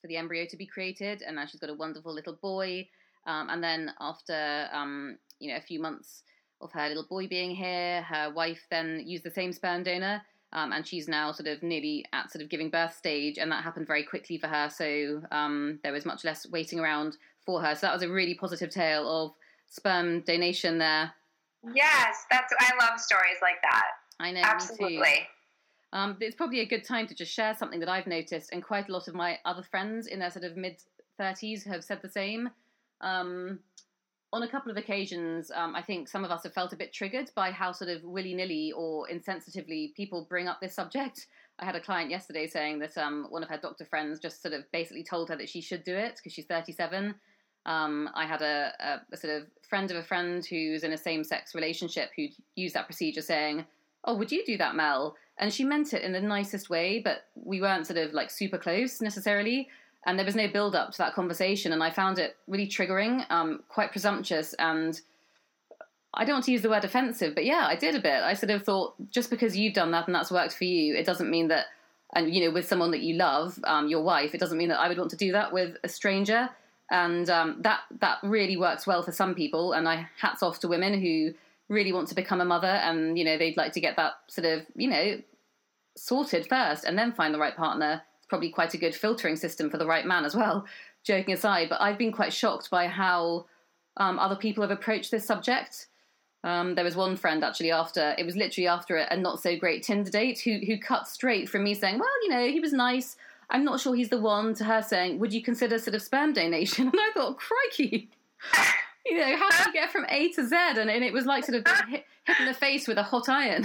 for the embryo to be created, and now she's got a wonderful little boy. Um, and then after you know a few months of her little boy being here, her wife then used the same sperm donor, um, and she's now sort of nearly at sort of giving birth stage, and that happened very quickly for her. So um, there was much less waiting around for her. So that was a really positive tale of sperm donation there. Yes, that's I love stories like that. I know, absolutely. Um, it's probably a good time to just share something that I've noticed, and quite a lot of my other friends in their sort of mid 30s have said the same. Um, on a couple of occasions, um, I think some of us have felt a bit triggered by how sort of willy nilly or insensitively people bring up this subject. I had a client yesterday saying that um, one of her doctor friends just sort of basically told her that she should do it because she's 37. Um, I had a, a, a, sort of friend of a friend who's in a same sex relationship who used that procedure saying, Oh, would you do that, Mel? And she meant it in the nicest way, but we weren't sort of like super close necessarily and there was no build up to that conversation and i found it really triggering um, quite presumptuous and i don't want to use the word offensive but yeah i did a bit. I sort of thought just because you've done that and that's worked for you it doesn't mean that and you know with someone that you love um, your wife it doesn't mean that i would want to do that with a stranger. And um, that that really works well for some people and i hats off to women who really want to become a mother and you know they'd like to get that sort of you know sorted first and then find the right partner probably quite a good filtering system for the right man as well. (laughs) Joking aside, but I've been quite shocked by how um, other people have approached this subject. Um, there was one friend actually after it was literally after a, not so great Tinder date who who cut straight from me saying, "Well, you know, he was nice. I'm not sure he's the one." To her saying, "Would you consider sort of sperm donation?" (laughs) And I thought, "Crikey." (laughs) you know, how do you get from A to Z? And, and it was like sort of hit, hit in the face with a hot iron.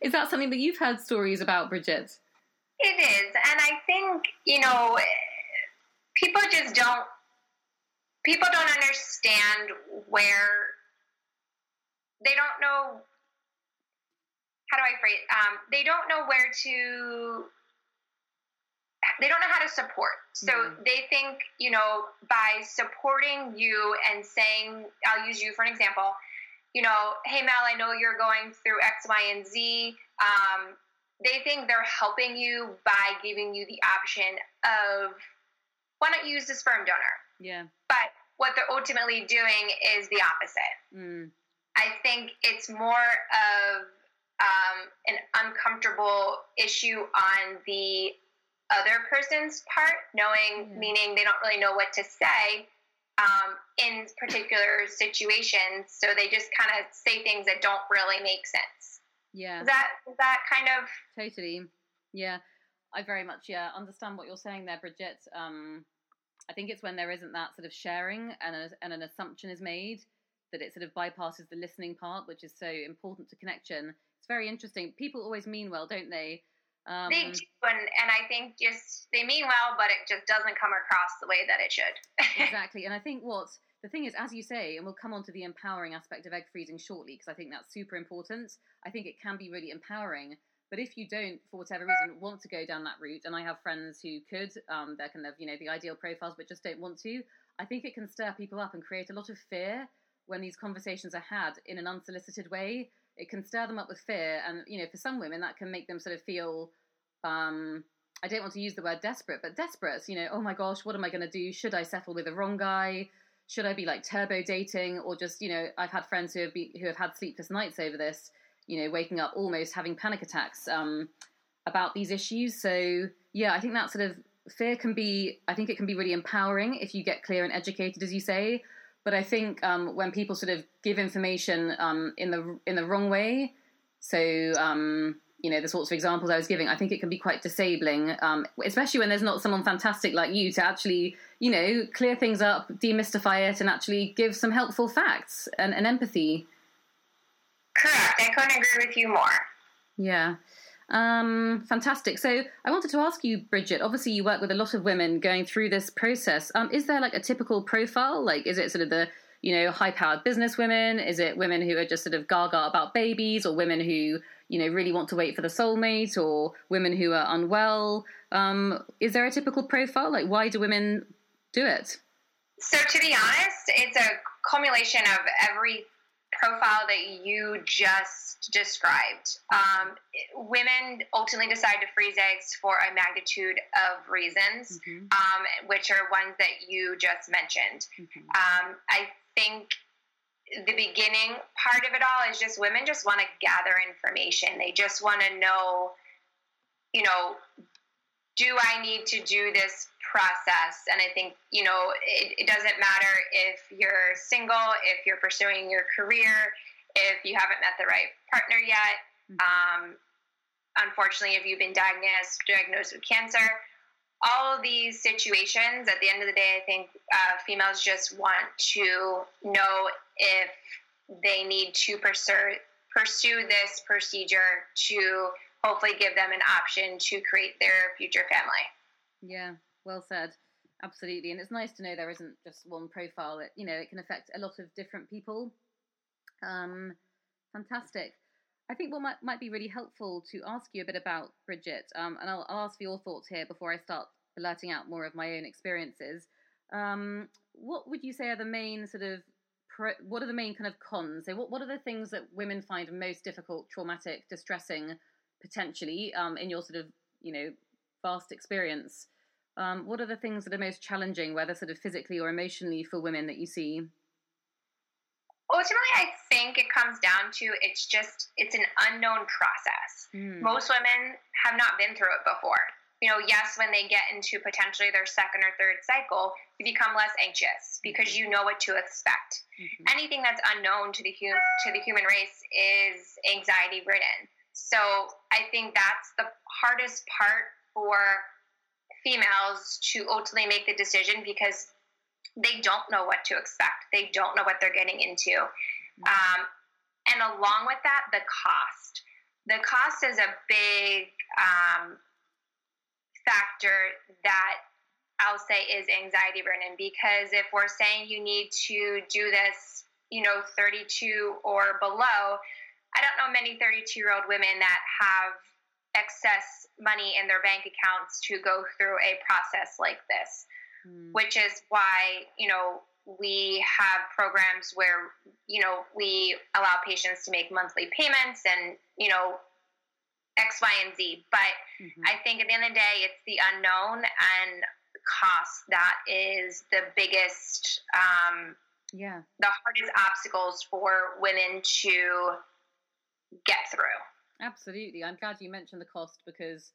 is that something that you've heard stories about, Bridget? It is. And I think, you know, people just don't people don't understand where they don't know how do I phrase um, they don't know where to they don't know how to support. So mm-hmm. they think, you know, by supporting you and saying, I'll use you for an example, you know, hey Mel, I know you're going through X, Y, and Z. Um, they think they're helping you by giving you the option of why not use the sperm donor? Yeah. But what they're ultimately doing is the opposite. Mm. I think it's more of um, an uncomfortable issue on the other person's part, knowing, mm. meaning they don't really know what to say um, in particular situations. So they just kind of say things that don't really make sense. Yeah. Is that is that kind of totally? Yeah, I very much yeah understand what you're saying there, Bridget. Um, I think it's when there isn't that sort of sharing and a, and an assumption is made that it sort of bypasses the listening part, which is so important to connection. It's very interesting. People always mean well, don't they? Um, they do, and, and I think just they mean well, but it just doesn't come across the way that it should. (laughs) exactly, and I think what the thing is, as you say, and we'll come on to the empowering aspect of egg freezing shortly, because I think that's super important. I think it can be really empowering. But if you don't, for whatever reason, want to go down that route, and I have friends who could, um, they're kind of, you know, the ideal profiles, but just don't want to, I think it can stir people up and create a lot of fear when these conversations are had in an unsolicited way. It can stir them up with fear. And, you know, for some women, that can make them sort of feel, um, I don't want to use the word desperate, but desperate, you know, oh my gosh, what am I going to do? Should I settle with the wrong guy? Should I be like turbo dating or just, you know, I've had friends who have be, who have had sleepless nights over this, you know, waking up almost having panic attacks um, about these issues. So yeah, I think that sort of fear can be, I think it can be really empowering if you get clear and educated, as you say. But I think um, when people sort of give information um, in the in the wrong way, so um, you know the sorts of examples I was giving, I think it can be quite disabling, um, especially when there's not someone fantastic like you to actually, you know, clear things up, demystify it, and actually give some helpful facts and, and empathy. Correct. I couldn't agree with you more. Yeah. Um, fantastic. So I wanted to ask you, Bridget. Obviously, you work with a lot of women going through this process. Um, is there like a typical profile? Like, is it sort of the you know high-powered business women? Is it women who are just sort of gaga about babies, or women who you know, really want to wait for the soulmate or women who are unwell? Um, is there a typical profile? Like, why do women do it? So, to be honest, it's a culmination of every profile that you just described. Um, women ultimately decide to freeze eggs for a magnitude of reasons, mm-hmm. um, which are ones that you just mentioned. Mm-hmm. Um, I think the beginning part of it all is just women just want to gather information. They just want to know, you know, do I need to do this process? And I think, you know, it, it doesn't matter if you're single, if you're pursuing your career, if you haven't met the right partner yet. Mm-hmm. Um, unfortunately, if you've been diagnosed diagnosed with cancer, all of these situations, at the end of the day, I think uh, females just want to know if they need to pursue pursue this procedure to hopefully give them an option to create their future family. Yeah, well said. Absolutely. And it's nice to know there isn't just one profile that, you know, it can affect a lot of different people. Um, fantastic. I think what might, might be really helpful to ask you a bit about Bridget, um, and I'll, I'll, ask for your thoughts here before I start blurting out more of my own experiences. Um, what would you say are the main sort of pro, what are the main kind of cons? So, what, what are the things that women find most difficult, traumatic, distressing potentially um, in your sort of you know vast experience um, what are the things that are most challenging whether sort of physically or emotionally for women that you see ultimately i think it comes down to it's just it's an unknown process mm. most women have not been through it before you know yes when they get into potentially their second or third cycle you become less anxious because mm-hmm. you know what to expect mm-hmm. anything that's unknown to the hum- to the human race is anxiety ridden so I think that's the hardest part for females to ultimately make the decision because they don't know what to expect. They don't know what they're getting into. Um, and along with that, the cost. The cost is a big um, factor that I'll say is anxiety ridden because if we're saying you need to do this, you know, 32 or below, I don't know many 32 year old women that have excess money in their bank accounts to go through a process like this, mm. which is why, you know, we have programs where, you know, we allow patients to make monthly payments and, you know, X, Y, and Z. But mm-hmm. I think at the end of the day, it's the unknown and cost that is the biggest, um, yeah, the hardest obstacles for women to get through. Absolutely. I'm glad you mentioned the cost because,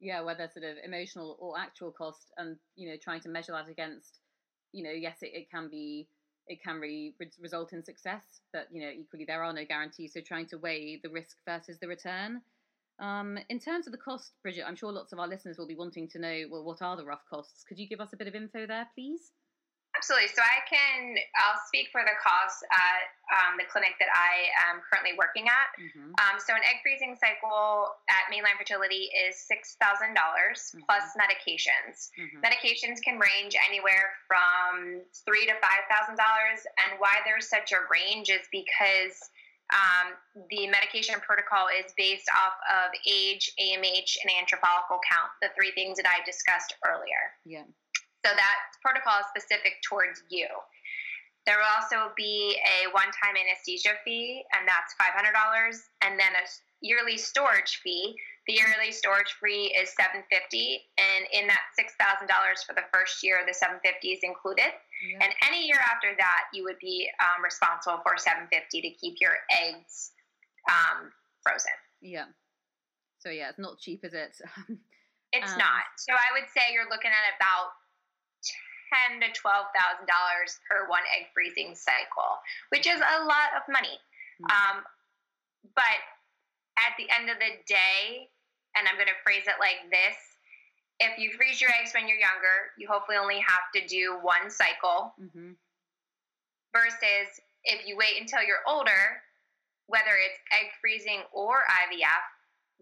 yeah, whether sort of emotional or actual cost and, you know, trying to measure that against, you know, yes, it, it can be, it can really result in success, but, you know, equally there are no guarantees. So trying to weigh the risk versus the return. Um, in terms of the cost, Bridget, I'm sure lots of our listeners will be wanting to know, well, what are the rough costs? Could you give us a bit of info there, please? Absolutely. So I can, I'll speak for the costs at um, the clinic that I am currently working at. Mm-hmm. Um, so an egg freezing cycle at Mainline Fertility is $6,000 mm-hmm. plus medications. Mm-hmm. Medications can range anywhere from three to $5,000. And why there's such a range is because um, the medication protocol is based off of age, AMH, and antral follicle count, the three things that I discussed earlier. Yeah. So that protocol is specific towards you. There will also be a one-time anesthesia fee, and that's $500, and then a yearly storage fee. The yearly storage fee is 750, and in that $6,000 for the first year, the 750 is included. Yeah. And any year after that, you would be um, responsible for 750 to keep your eggs um, frozen. Yeah. So yeah, it's not cheap, is it? (laughs) it's um, not. So I would say you're looking at about ten to twelve thousand dollars per one egg freezing cycle, which is a lot of money. Mm-hmm. Um, but at the end of the day, and I'm going to phrase it like this: if you freeze your eggs when you're younger, you hopefully only have to do one cycle. Mm-hmm. Versus if you wait until you're older, whether it's egg freezing or IVF,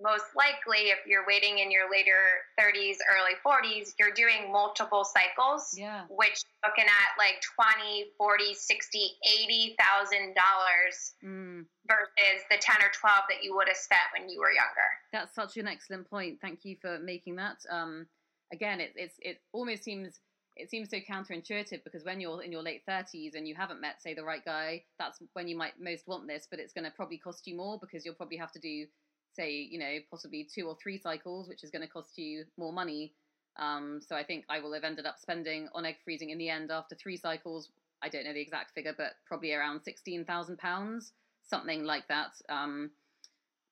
most likely if you're waiting in your later 30s early 40s you're doing multiple cycles yeah. which looking at like 20 40 60 80 thousand dollars mm. versus the 10 or 12 that you would have spent when you were younger that's such an excellent point thank you for making that um, again it, it's it almost seems it seems so counterintuitive because when you're in your late 30s and you haven't met, say, the right guy, that's when you might most want this, but it's going to probably cost you more because you'll probably have to do, say, you know, possibly two or three cycles, which is going to cost you more money. Um, so I think I will have ended up spending on egg freezing in the end after three cycles. I don't know the exact figure, but probably around sixteen thousand pounds, something like that. Um,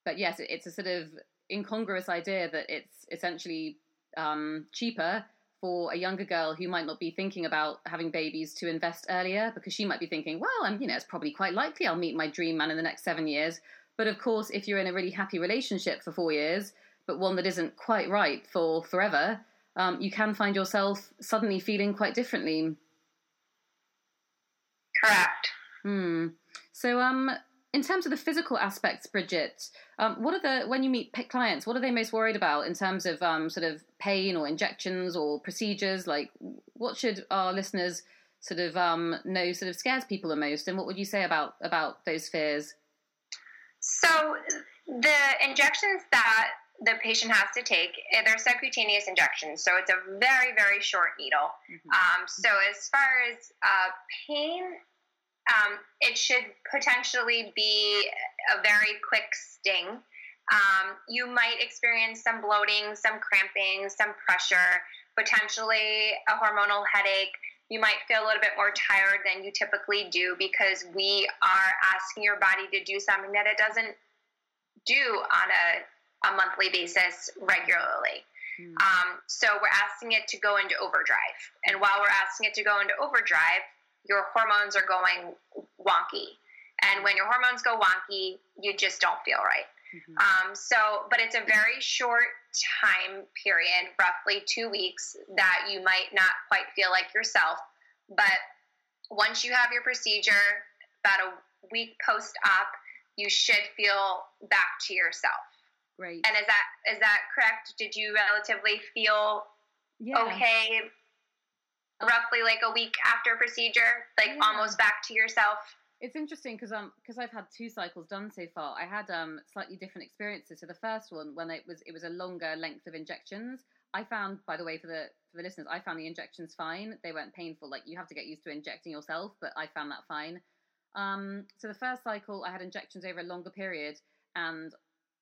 but yes, it's a sort of incongruous idea that it's essentially um, cheaper for a younger girl who might not be thinking about having babies to invest earlier because she might be thinking, well, I'm, you know, it's probably quite likely I'll meet my dream man in the next seven years. But of course, if you're in a really happy relationship for four years, but one that isn't quite right for forever, um, you can find yourself suddenly feeling quite differently. Correct. Hmm. So, um, in terms of the physical aspects, Bridget, um, what are the when you meet clients, what are they most worried about in terms of um, sort of pain or injections or procedures? Like, what should our listeners sort of um, know sort of scares people the most, and what would you say about about those fears? So, the injections that the patient has to take, eh, they're subcutaneous injections, so it's a very very short needle. Mm-hmm. Um, so, as far as uh, pain um, it should potentially be a very quick sting. Um, you might experience some bloating, some cramping, some pressure, potentially a hormonal headache. You might feel a little bit more tired than you typically do because we are asking your body to do something that it doesn't do on a, a monthly basis regularly. Mm. Um, so we're asking it to go into overdrive. And while we're asking it to go into overdrive, your hormones are going wonky. And when your hormones go wonky, you just don't feel right. Mm-hmm. Um, so, but it's a very short time period, roughly two weeks, that you might not quite feel like yourself. But once you have your procedure, about a week post op, you should feel back to yourself. Right. And is that is that correct? Did you relatively feel yeah. okay roughly like a week after procedure, like yeah. almost back to yourself. It's interesting because um because I've had two cycles done so far. I had um slightly different experiences. So the first one when it was it was a longer length of injections. I found, by the way, for the for the listeners, I found the injections fine. They weren't painful. Like you have to get used to injecting yourself, but I found that fine. Um, so the first cycle, I had injections over a longer period, and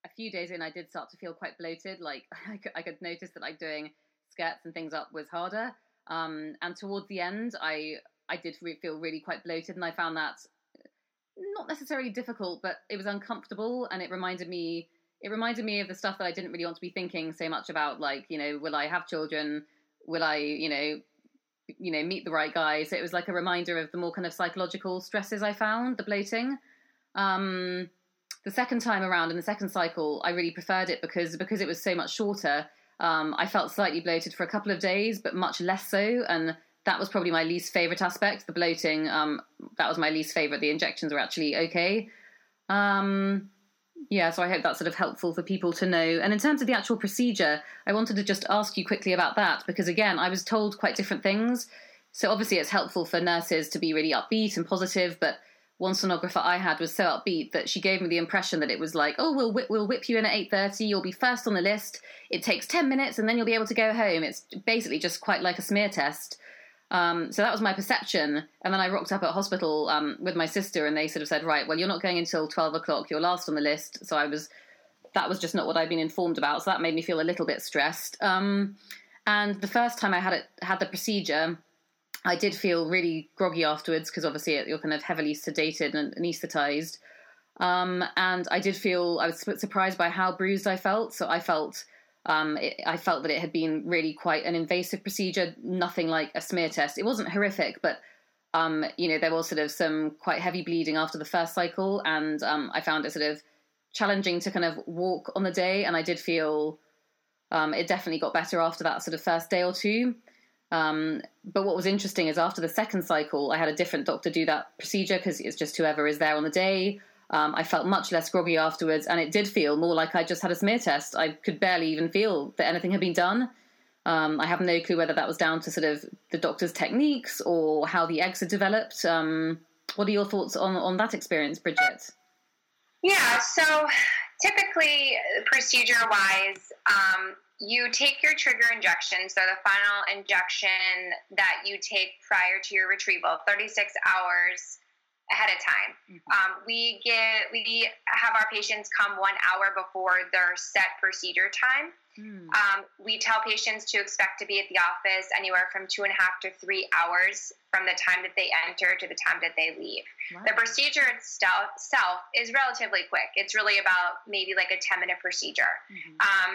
a few days in, I did start to feel quite bloated. Like (laughs) I could, I could notice that like doing skirts and things up was harder. Um, and towards the end, I I did re- feel really quite bloated, and I found that not necessarily difficult, but it was uncomfortable, and it reminded me it reminded me of the stuff that I didn't really want to be thinking so much about, like you know, will I have children? Will I, you know, you know, meet the right guy? So it was like a reminder of the more kind of psychological stresses I found, the bloating. Um, the second time around in the second cycle, I really preferred it because because it was so much shorter. Um, I felt slightly bloated for a couple of days, but much less so. And that was probably my least favorite aspect. The bloating, um, that was my least favorite. The injections were actually okay. Um, yeah, so I hope that's sort of helpful for people to know. And in terms of the actual procedure, I wanted to just ask you quickly about that because, again, I was told quite different things. So obviously, it's helpful for nurses to be really upbeat and positive, but one sonographer I had was so upbeat that she gave me the impression that it was like, oh, we'll whip, we'll whip you in at eight thirty. You'll be first on the list. It takes ten minutes, and then you'll be able to go home. It's basically just quite like a smear test. Um, so that was my perception. And then I rocked up at hospital um, with my sister, and they sort of said, right, well, you're not going until twelve o'clock. You're last on the list. So I was, that was just not what I'd been informed about. So that made me feel a little bit stressed. Um, and the first time I had it, had the procedure I did feel really groggy afterwards because obviously you're kind of heavily sedated and anaesthetized. Um, and I did feel I was surprised by how bruised I felt. So I felt um, it, I felt that it had been really quite an invasive procedure, nothing like a smear test. It wasn't horrific, but um, you know there was sort of some quite heavy bleeding after the first cycle, and um, I found it sort of challenging to kind of walk on the day. And I did feel um, it definitely got better after that sort of first day or two. Um, but what was interesting is after the second cycle, I had a different doctor do that procedure because it's just whoever is there on the day. Um, I felt much less groggy afterwards, and it did feel more like I just had a smear test. I could barely even feel that anything had been done. Um, I have no clue whether that was down to sort of the doctor's techniques or how the eggs had developed. Um, what are your thoughts on on that experience, Bridget? Yeah, so typically, procedure wise, um, you take your trigger injection, so the final injection that you take prior to your retrieval, 36 hours ahead of time. Mm-hmm. Um, we get we have our patients come one hour before their set procedure time. Mm. Um, we tell patients to expect to be at the office anywhere from two and a half to three hours from the time that they enter to the time that they leave. Wow. The procedure itself, is relatively quick. It's really about maybe like a 10 minute procedure. Mm-hmm. Um,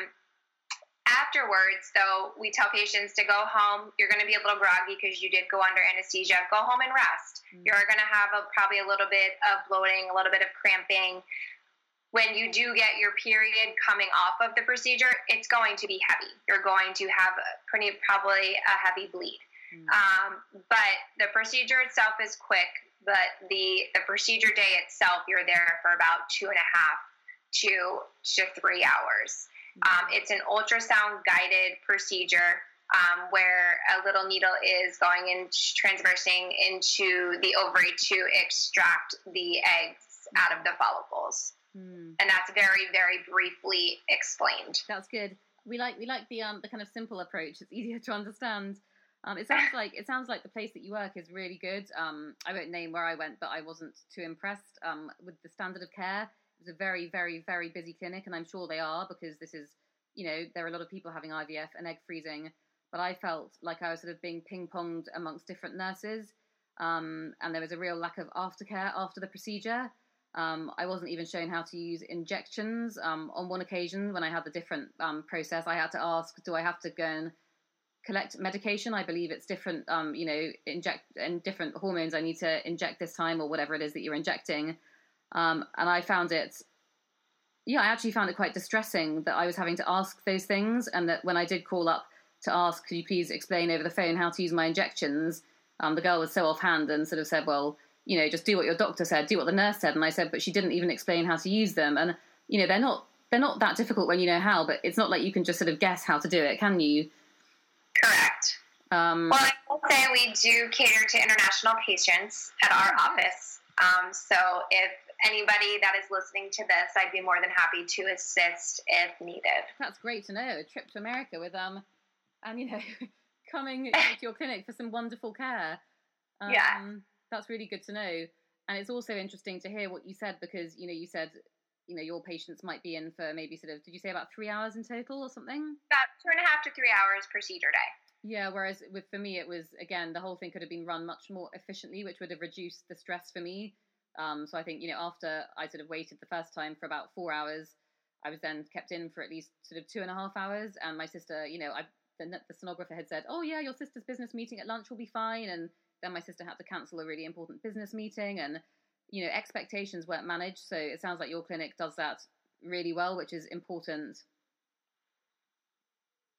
Afterwards, though, we tell patients to go home. You're going to be a little groggy because you did go under anesthesia. Go home and rest. Mm-hmm. You're going to have a, probably a little bit of bloating, a little bit of cramping. When you do get your period coming off of the procedure, it's going to be heavy. You're going to have a pretty probably a heavy bleed. Mm-hmm. Um, but the procedure itself is quick. But the the procedure day itself, you're there for about two and a half to to three hours. Um, it's an ultrasound guided procedure um, where a little needle is going in, transversing into the ovary to extract the eggs out of the follicles. Mm. And that's very, very briefly explained. That's good. We like we like the um the kind of simple approach. It's easier to understand. Um, it sounds like it sounds like the place that you work is really good. Um, I won't name where I went, but I wasn't too impressed um, with the standard of care. Was a very, very, very busy clinic, and I'm sure they are because this is, you know, there are a lot of people having IVF and egg freezing. But I felt like I was sort of being ping ponged amongst different nurses, um, and there was a real lack of aftercare after the procedure. Um, I wasn't even shown how to use injections. Um, on one occasion, when I had the different um, process, I had to ask, "Do I have to go and collect medication?" I believe it's different. Um, you know, inject and different hormones I need to inject this time, or whatever it is that you're injecting. Um, and I found it, yeah, I actually found it quite distressing that I was having to ask those things, and that when I did call up to ask, could you please explain over the phone how to use my injections? Um, the girl was so offhand and sort of said, well, you know, just do what your doctor said, do what the nurse said. And I said, but she didn't even explain how to use them. And you know, they're not they're not that difficult when you know how, but it's not like you can just sort of guess how to do it, can you? Correct. Um, well, I will say we do cater to international patients at our office. Um, so if anybody that is listening to this, I'd be more than happy to assist if needed. That's great to know. A trip to America with um, and you know, (laughs) coming (laughs) to your clinic for some wonderful care. Um, yeah, that's really good to know. And it's also interesting to hear what you said because you know you said you know your patients might be in for maybe sort of did you say about three hours in total or something? About two and a half to three hours procedure day. Yeah, whereas with for me it was again the whole thing could have been run much more efficiently, which would have reduced the stress for me. Um, so I think, you know, after I sort of waited the first time for about four hours, I was then kept in for at least sort of two and a half hours. And my sister, you know, I, the, the sonographer had said, oh, yeah, your sister's business meeting at lunch will be fine. And then my sister had to cancel a really important business meeting. And, you know, expectations weren't managed. So it sounds like your clinic does that really well, which is important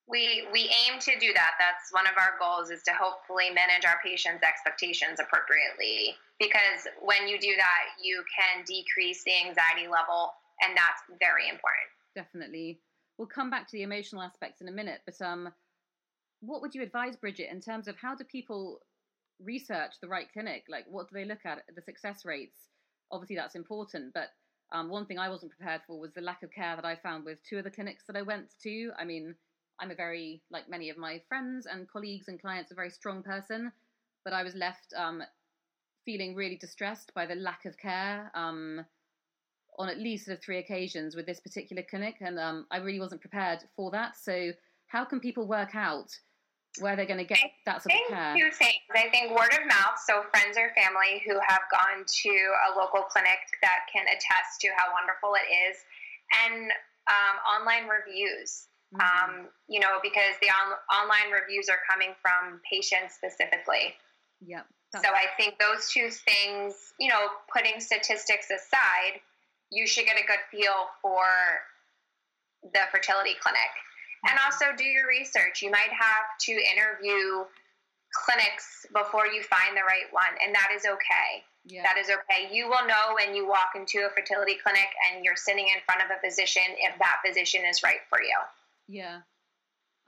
we we aim to do that. That's one of our goals is to hopefully manage our patients expectations appropriately. Because when you do that you can decrease the anxiety level and that's very important. Definitely. We'll come back to the emotional aspects in a minute but um what would you advise bridget in terms of how do people research the right clinic? Like what do they look at? The success rates obviously that's important but um, one thing i wasn't prepared for was the lack of care that i found with two of the clinics that i went to. I mean I'm a very, like many of my friends and colleagues and clients, a very strong person, but I was left um, feeling really distressed by the lack of care um, on at least sort of three occasions with this particular clinic, and um, I really wasn't prepared for that. So, how can people work out where they're going to get that sort of care? Two things. I think word of mouth, so friends or family who have gone to a local clinic that can attest to how wonderful it is, and um, online reviews. Mm-hmm. Um, you know, because the on- online reviews are coming from patients specifically. Yep. So I think those two things, you know, putting statistics aside, you should get a good feel for the fertility clinic. Mm-hmm. And also do your research. You might have to interview clinics before you find the right one, and that is okay. Yeah. That is okay. You will know when you walk into a fertility clinic and you're sitting in front of a physician if that physician is right for you. Yeah.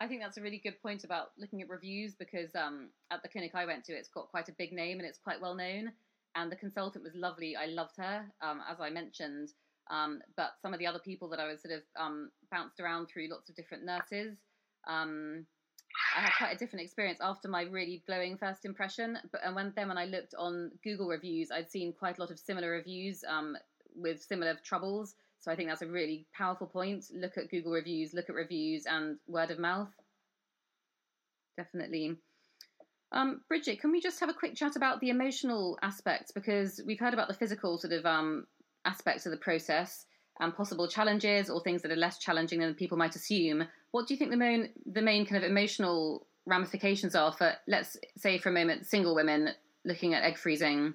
I think that's a really good point about looking at reviews because um, at the clinic I went to, it's got quite a big name and it's quite well known. And the consultant was lovely. I loved her, um, as I mentioned. Um, but some of the other people that I was sort of um, bounced around through lots of different nurses, Um, I had quite a different experience after my really glowing first impression. But and when then when I looked on Google reviews, I'd seen quite a lot of similar reviews um, with similar troubles. So I think that's a really powerful point. Look at Google reviews, look at reviews, and word of mouth. Definitely. Um, Bridget, can we just have a quick chat about the emotional aspects because we've heard about the physical sort of um, aspects of the process and possible challenges or things that are less challenging than people might assume. What do you think the main the main kind of emotional ramifications are for let's say for a moment single women looking at egg freezing?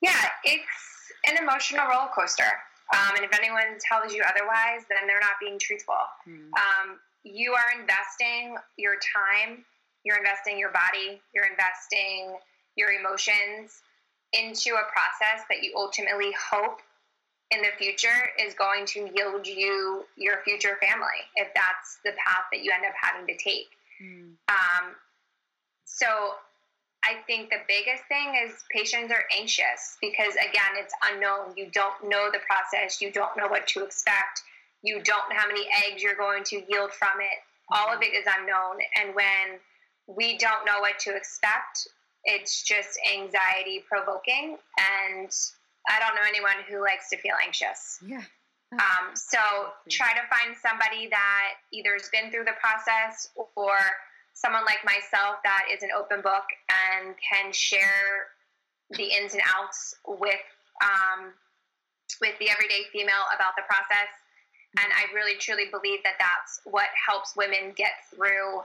Yeah, it's an emotional roller coaster. Um, and if anyone tells you otherwise, then they're not being truthful. Mm. Um, you are investing your time, you're investing your body, you're investing your emotions into a process that you ultimately hope in the future is going to yield you your future family if that's the path that you end up having to take. Mm. Um, so I think the biggest thing is patients are anxious because again, it's unknown. You don't know the process. You don't know what to expect. You don't know how many eggs you're going to yield from it. All of it is unknown. And when we don't know what to expect, it's just anxiety provoking. And I don't know anyone who likes to feel anxious. Yeah. Um, so try to find somebody that either has been through the process or someone like myself that is an open book and can share the ins and outs with um, with the everyday female about the process. And I really truly believe that that's what helps women get through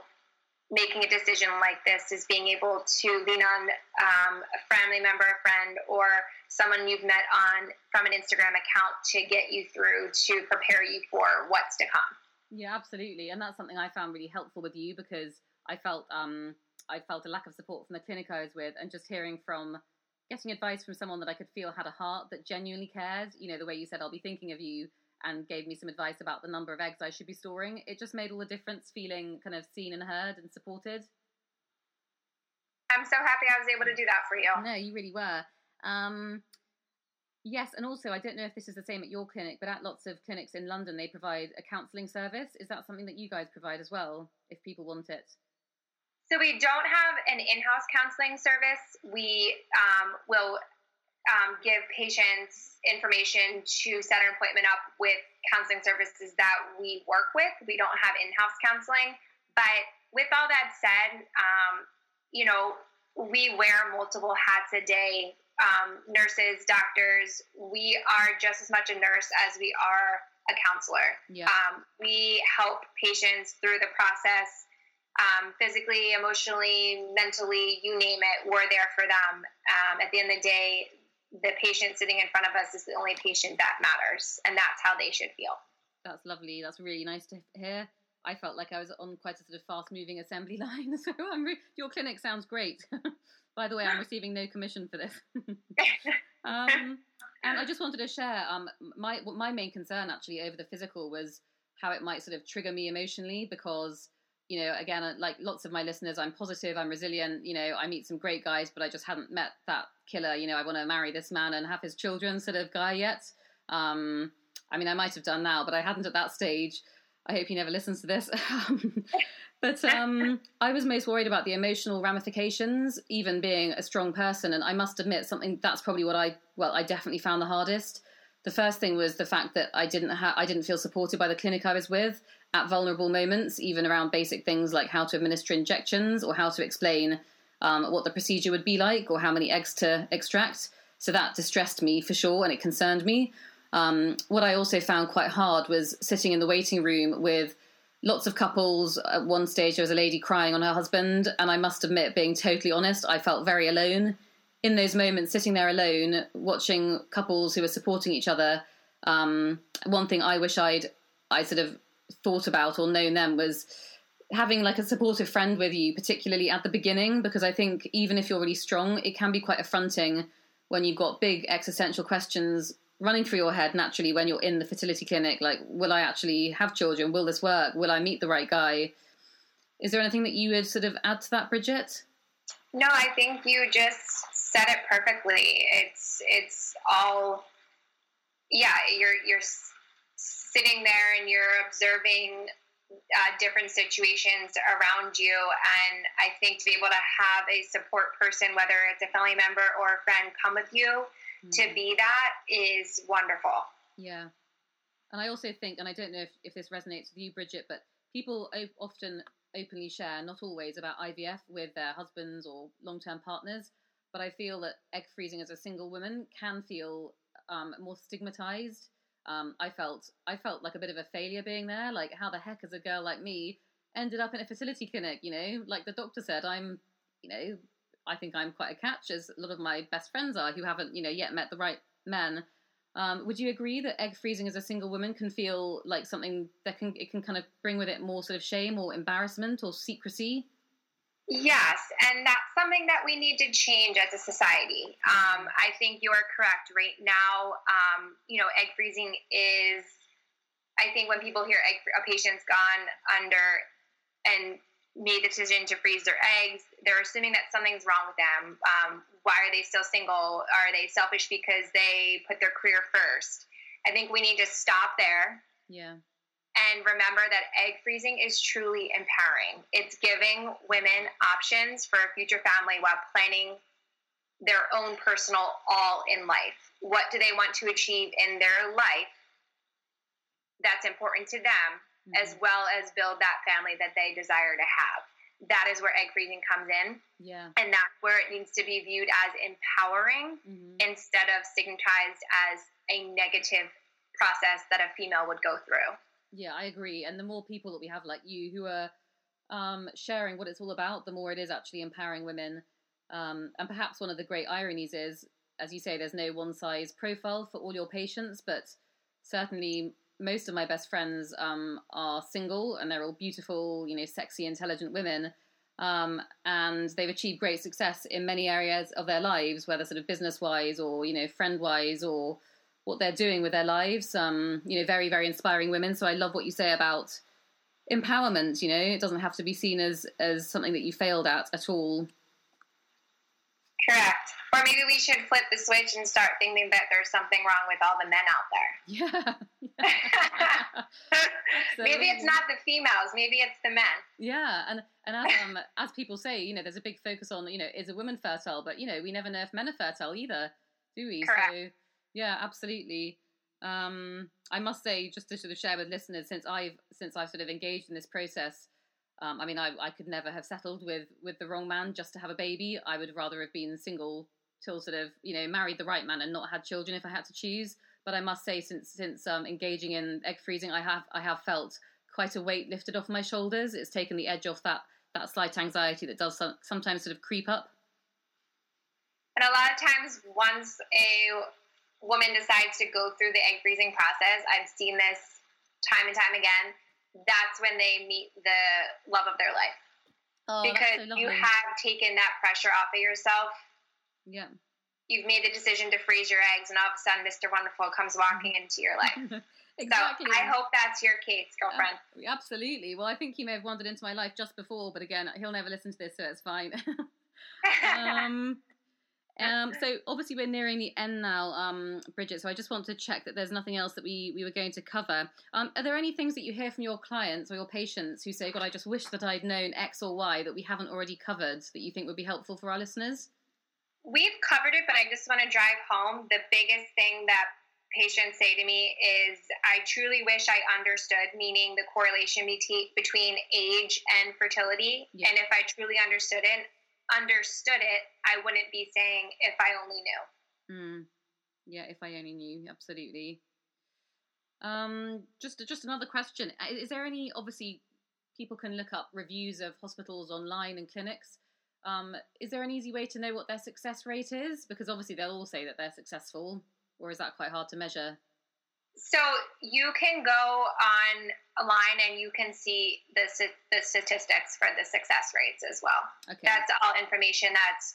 making a decision like this is being able to lean on um, a family member, a friend, or someone you've met on from an Instagram account to get you through to prepare you for what's to come. Yeah, absolutely, and that's something I found really helpful with you because I felt um, I felt a lack of support from the clinic I was with, and just hearing from getting advice from someone that I could feel had a heart that genuinely cared. You know, the way you said, "I'll be thinking of you." and gave me some advice about the number of eggs I should be storing. It just made all the difference feeling kind of seen and heard and supported. I'm so happy I was able to do that for you. No, you really were. Um, yes, and also I don't know if this is the same at your clinic, but at lots of clinics in London, they provide a counselling service. Is that something that you guys provide as well, if people want it? So we don't have an in-house counseling service. We um, will um, give patients information to set an appointment up with counseling services that we work with. We don't have in house counseling. But with all that said, um, you know, we wear multiple hats a day. Um, nurses, doctors, we are just as much a nurse as we are a counselor. Yeah. Um, we help patients through the process um, physically, emotionally, mentally, you name it, we're there for them. Um, at the end of the day, the patient sitting in front of us is the only patient that matters, and that's how they should feel. That's lovely. That's really nice to hear. I felt like I was on quite a sort of fast moving assembly (laughs) line. So re- your clinic sounds great. (laughs) By the way, I'm receiving no commission for this. (laughs) um, and I just wanted to share um, my my main concern actually over the physical was how it might sort of trigger me emotionally because you know again uh, like lots of my listeners i'm positive i'm resilient you know i meet some great guys but i just hadn't met that killer you know i want to marry this man and have his children sort of guy yet. Um i mean i might have done now but i hadn't at that stage. I hope he never listens to this. (laughs) But um i was most worried about the emotional ramifications even being a strong person and i must admit something that's probably what i well i definitely found the hardest. The first thing was the fact that I didn't ha- I didn't feel supported by the clinic I was with at vulnerable moments, even around basic things like how to administer injections or how to explain um, what the procedure would be like or how many eggs to extract. So that distressed me for sure, and it concerned me. Um, what I also found quite hard was sitting in the waiting room with lots of couples. At one stage, there was a lady crying on her husband, and I must admit, being totally honest, I felt very alone in those moments, sitting there alone, watching couples who were supporting each other, um, one thing I wish I'd I sort of thought about or known them was having like a supportive friend with you, particularly at the beginning, because I think even if you're really strong, it can be quite affronting when you've got big existential questions running through your head naturally when you're in the fertility clinic. Like, will I actually have children? Will this work? Will I meet the right guy? Is there anything that you would sort of add to that, Bridget? No, I think you just said it perfectly. It's it's all yeah, you're you're sitting there and you're observing uh, different situations around you. And I think to be able to have a support person, whether it's a family member or a friend, come with you mm-hmm. to be that is wonderful. Yeah. And I also think, and I don't know if, if this resonates with you, Bridget, but people often openly share, not always, about IVF with their husbands or long term partners. But I feel that egg freezing as a single woman can feel um, more stigmatized um, I felt I felt like a bit of a failure being there. Like, how the heck, as a girl like me, ended up in a fertility clinic? You know, like the doctor said, I'm, you know, I think I'm quite a catch, as a lot of my best friends are, who haven't, you know, yet met the right men. Um, would you agree that egg freezing as a single woman can feel like something that can it can kind of bring with it more sort of shame or embarrassment or secrecy? Yes, and that's something that we need to change as a society. Um, I think you are correct. Right now, um, you know, egg freezing is. I think when people hear egg, a patient's gone under and made the decision to freeze their eggs, they're assuming that something's wrong with them. Um, why are they still single? Are they selfish because they put their career first? I think we need to stop there. Yeah and remember that egg freezing is truly empowering. It's giving women options for a future family while planning their own personal all in life. What do they want to achieve in their life that's important to them, mm-hmm. as well as build that family that they desire to have? That is where egg freezing comes in. Yeah. And that's where it needs to be viewed as empowering mm-hmm. instead of stigmatized as a negative process that a female would go through. Yeah, I agree. And the more people that we have like you who are um, sharing what it's all about, the more it is actually empowering women. Um, and perhaps one of the great ironies is, as you say, there's no one size profile for all your patients, but certainly most of my best friends um, are single and they're all beautiful, you know, sexy, intelligent women. Um, and they've achieved great success in many areas of their lives, whether sort of business wise or, you know, friend wise or what they're doing with their lives. Um, you know, very very inspiring women. So I love what you say about empowerment. You know, it doesn't have to be seen as as something that you failed at at all. Correct. Or maybe we should flip the switch and start thinking that there's something wrong with all the men out there. (laughs) Yeah. (laughs) yeah. maybe it's not the females. Maybe it's the men. Yeah, and and as um, (laughs) as people say, you know, there's a big focus on you know is a woman fertile, but you know we never know if men are fertile either, do we? Correct. So yeah, absolutely. Um, I must say, just to sort of share with listeners, since I've since I've sort of engaged in this process, um, I mean, I, I could never have settled with with the wrong man just to have a baby. I would rather have been single till sort of you know married the right man and not had children if I had to choose. But I must say, since since um, engaging in egg freezing, I have I have felt quite a weight lifted off my shoulders. It's taken the edge off that that slight anxiety that does some, sometimes sort of creep up. And a lot of times, once a woman decides to go through the egg freezing process, I've seen this time and time again. That's when they meet the love of their life. Oh, because so you have taken that pressure off of yourself. Yeah. You've made the decision to freeze your eggs, and all of a sudden, Mr. Wonderful comes walking into your life. (laughs) exactly. So I hope that's your case, girlfriend. Uh, absolutely. Well, I think he may have wandered into my life just before, but again, he'll never listen to this, so it's fine. (laughs) (laughs) um, um, so obviously we're nearing the end now, um, Bridget. So I just want to check that there's nothing else that we, we were going to cover. Um, are there any things that you hear from your clients or your patients who say, "God, I just wish that I'd known X or Y that we haven't already covered that you think would be helpful for our listeners?" We've covered it, but I just want to drive home the biggest thing that patients say to me is, "I truly wish I understood," meaning the correlation between age and fertility. Yeah. And if I truly understood it, understood it, I wouldn't be saying if I only knew. Mm. Yeah, if I only knew, absolutely. Um, just just another question: Is there any? Obviously, people can look up reviews of hospitals online and clinics. Um, is there an easy way to know what their success rate is? Because obviously they'll all say that they're successful, or is that quite hard to measure? So you can go on a and you can see the the statistics for the success rates as well. Okay. That's all information that's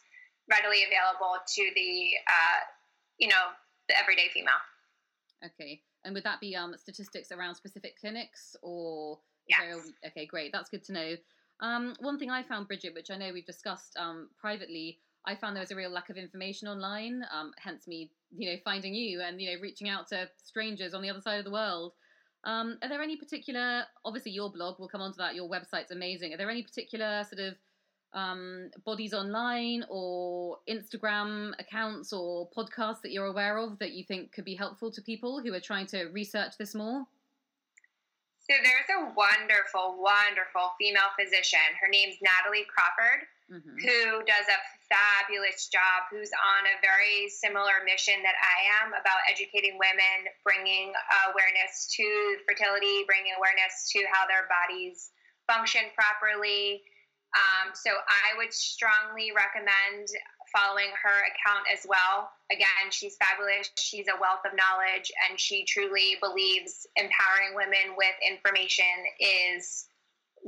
readily available to the uh, you know the everyday female. Okay, and would that be um, statistics around specific clinics or? Yes. okay, great. That's good to know. Um, one thing I found, Bridget, which I know we've discussed um, privately, I found there was a real lack of information online. Um, hence me, you know, finding you and you know reaching out to strangers on the other side of the world. Um, are there any particular, obviously, your blog, we'll come on to that, your website's amazing. Are there any particular sort of um, bodies online or Instagram accounts or podcasts that you're aware of that you think could be helpful to people who are trying to research this more? So there's a wonderful, wonderful female physician. Her name's Natalie Crawford, mm-hmm. who does a fabulous job, who's on a very similar mission that I am about educating women, bringing awareness to fertility, bringing awareness to how their bodies function properly. Um, so I would strongly recommend following her account as well. Again, she's fabulous. She's a wealth of knowledge, and she truly believes empowering women with information is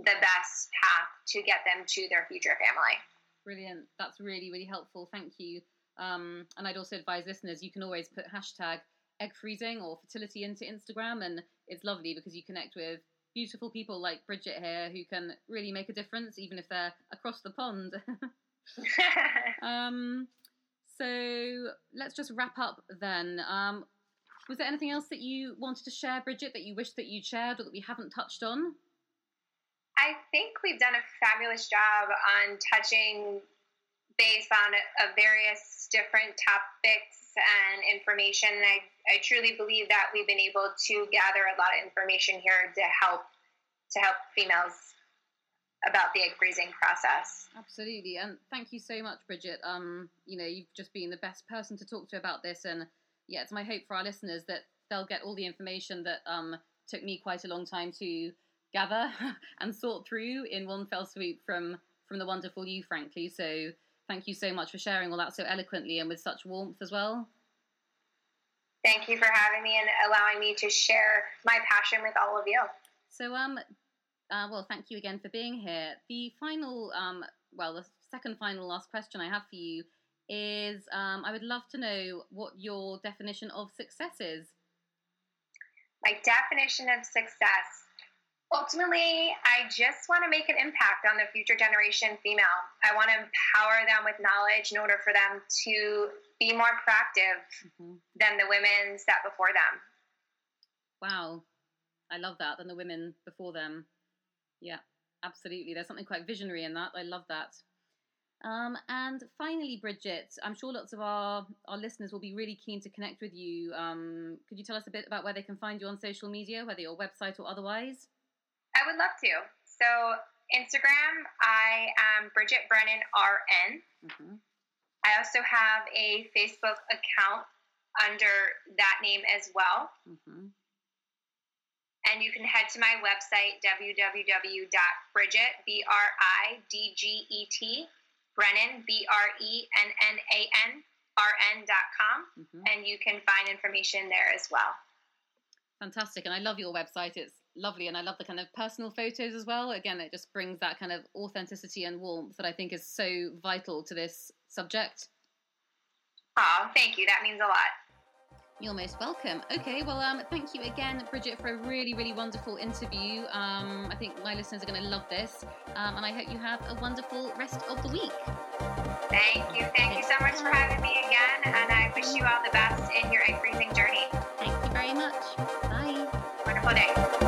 the best path to get them to their future family. Brilliant. That's really, really helpful. Thank you. Um, and I'd also advise listeners you can always put hashtag egg freezing or fertility into Instagram, and it's lovely because you connect with beautiful people like Bridget here who can really make a difference, even if they're across the pond. (laughs) (laughs) um, so let's just wrap up then. Um, was there anything else that you wanted to share, Bridget, that you wish that you'd shared or that we haven't touched on? I think we've done a fabulous job on touching base on a, a various different topics and information. And I, I truly believe that we've been able to gather a lot of information here to help to help females about the egg freezing process. Absolutely, and thank you so much, Bridget. Um, you know, you've just been the best person to talk to about this, and yeah, it's my hope for our listeners that they'll get all the information that um, took me quite a long time to gather (laughs) and sort through in one fell swoop from from the wonderful you, frankly. So thank you so much for sharing all that so eloquently and with such warmth as well. Thank you for having me and allowing me to share my passion with all of you. So, um, uh, well, thank you again for being here. The final, um, well, the second final last question I have for you is um, I would love to know what your definition of success is. My definition of success. Ultimately, I just want to make an impact on the future generation female. I want to empower them with knowledge in order for them to be more proactive mm-hmm. than the women set before them. Wow. I love that. Than the women before them. Yeah, absolutely. There's something quite visionary in that. I love that. Um, and finally, Bridget, I'm sure lots of our, our listeners will be really keen to connect with you. Um, could you tell us a bit about where they can find you on social media, whether your website or otherwise? I would love to. So, Instagram, I am Bridget Brennan RN. Mm-hmm. I also have a Facebook account under that name as well. Mm-hmm. And you can head to my website, www.bridget, B R I D G E T, Brennan, B R E N N A N, R N.com. Mm-hmm. And you can find information there as well. Fantastic. And I love your website. It's lovely. And I love the kind of personal photos as well. Again, it just brings that kind of authenticity and warmth that I think is so vital to this subject. Oh, thank you. That means a lot. You're most welcome. Okay, well, um, thank you again, Bridget, for a really, really wonderful interview. Um, I think my listeners are going to love this, um, and I hope you have a wonderful rest of the week. Thank you. Thank you so much for having me again, and I wish you all the best in your egg freezing journey. Thank you very much. Bye. Wonderful day.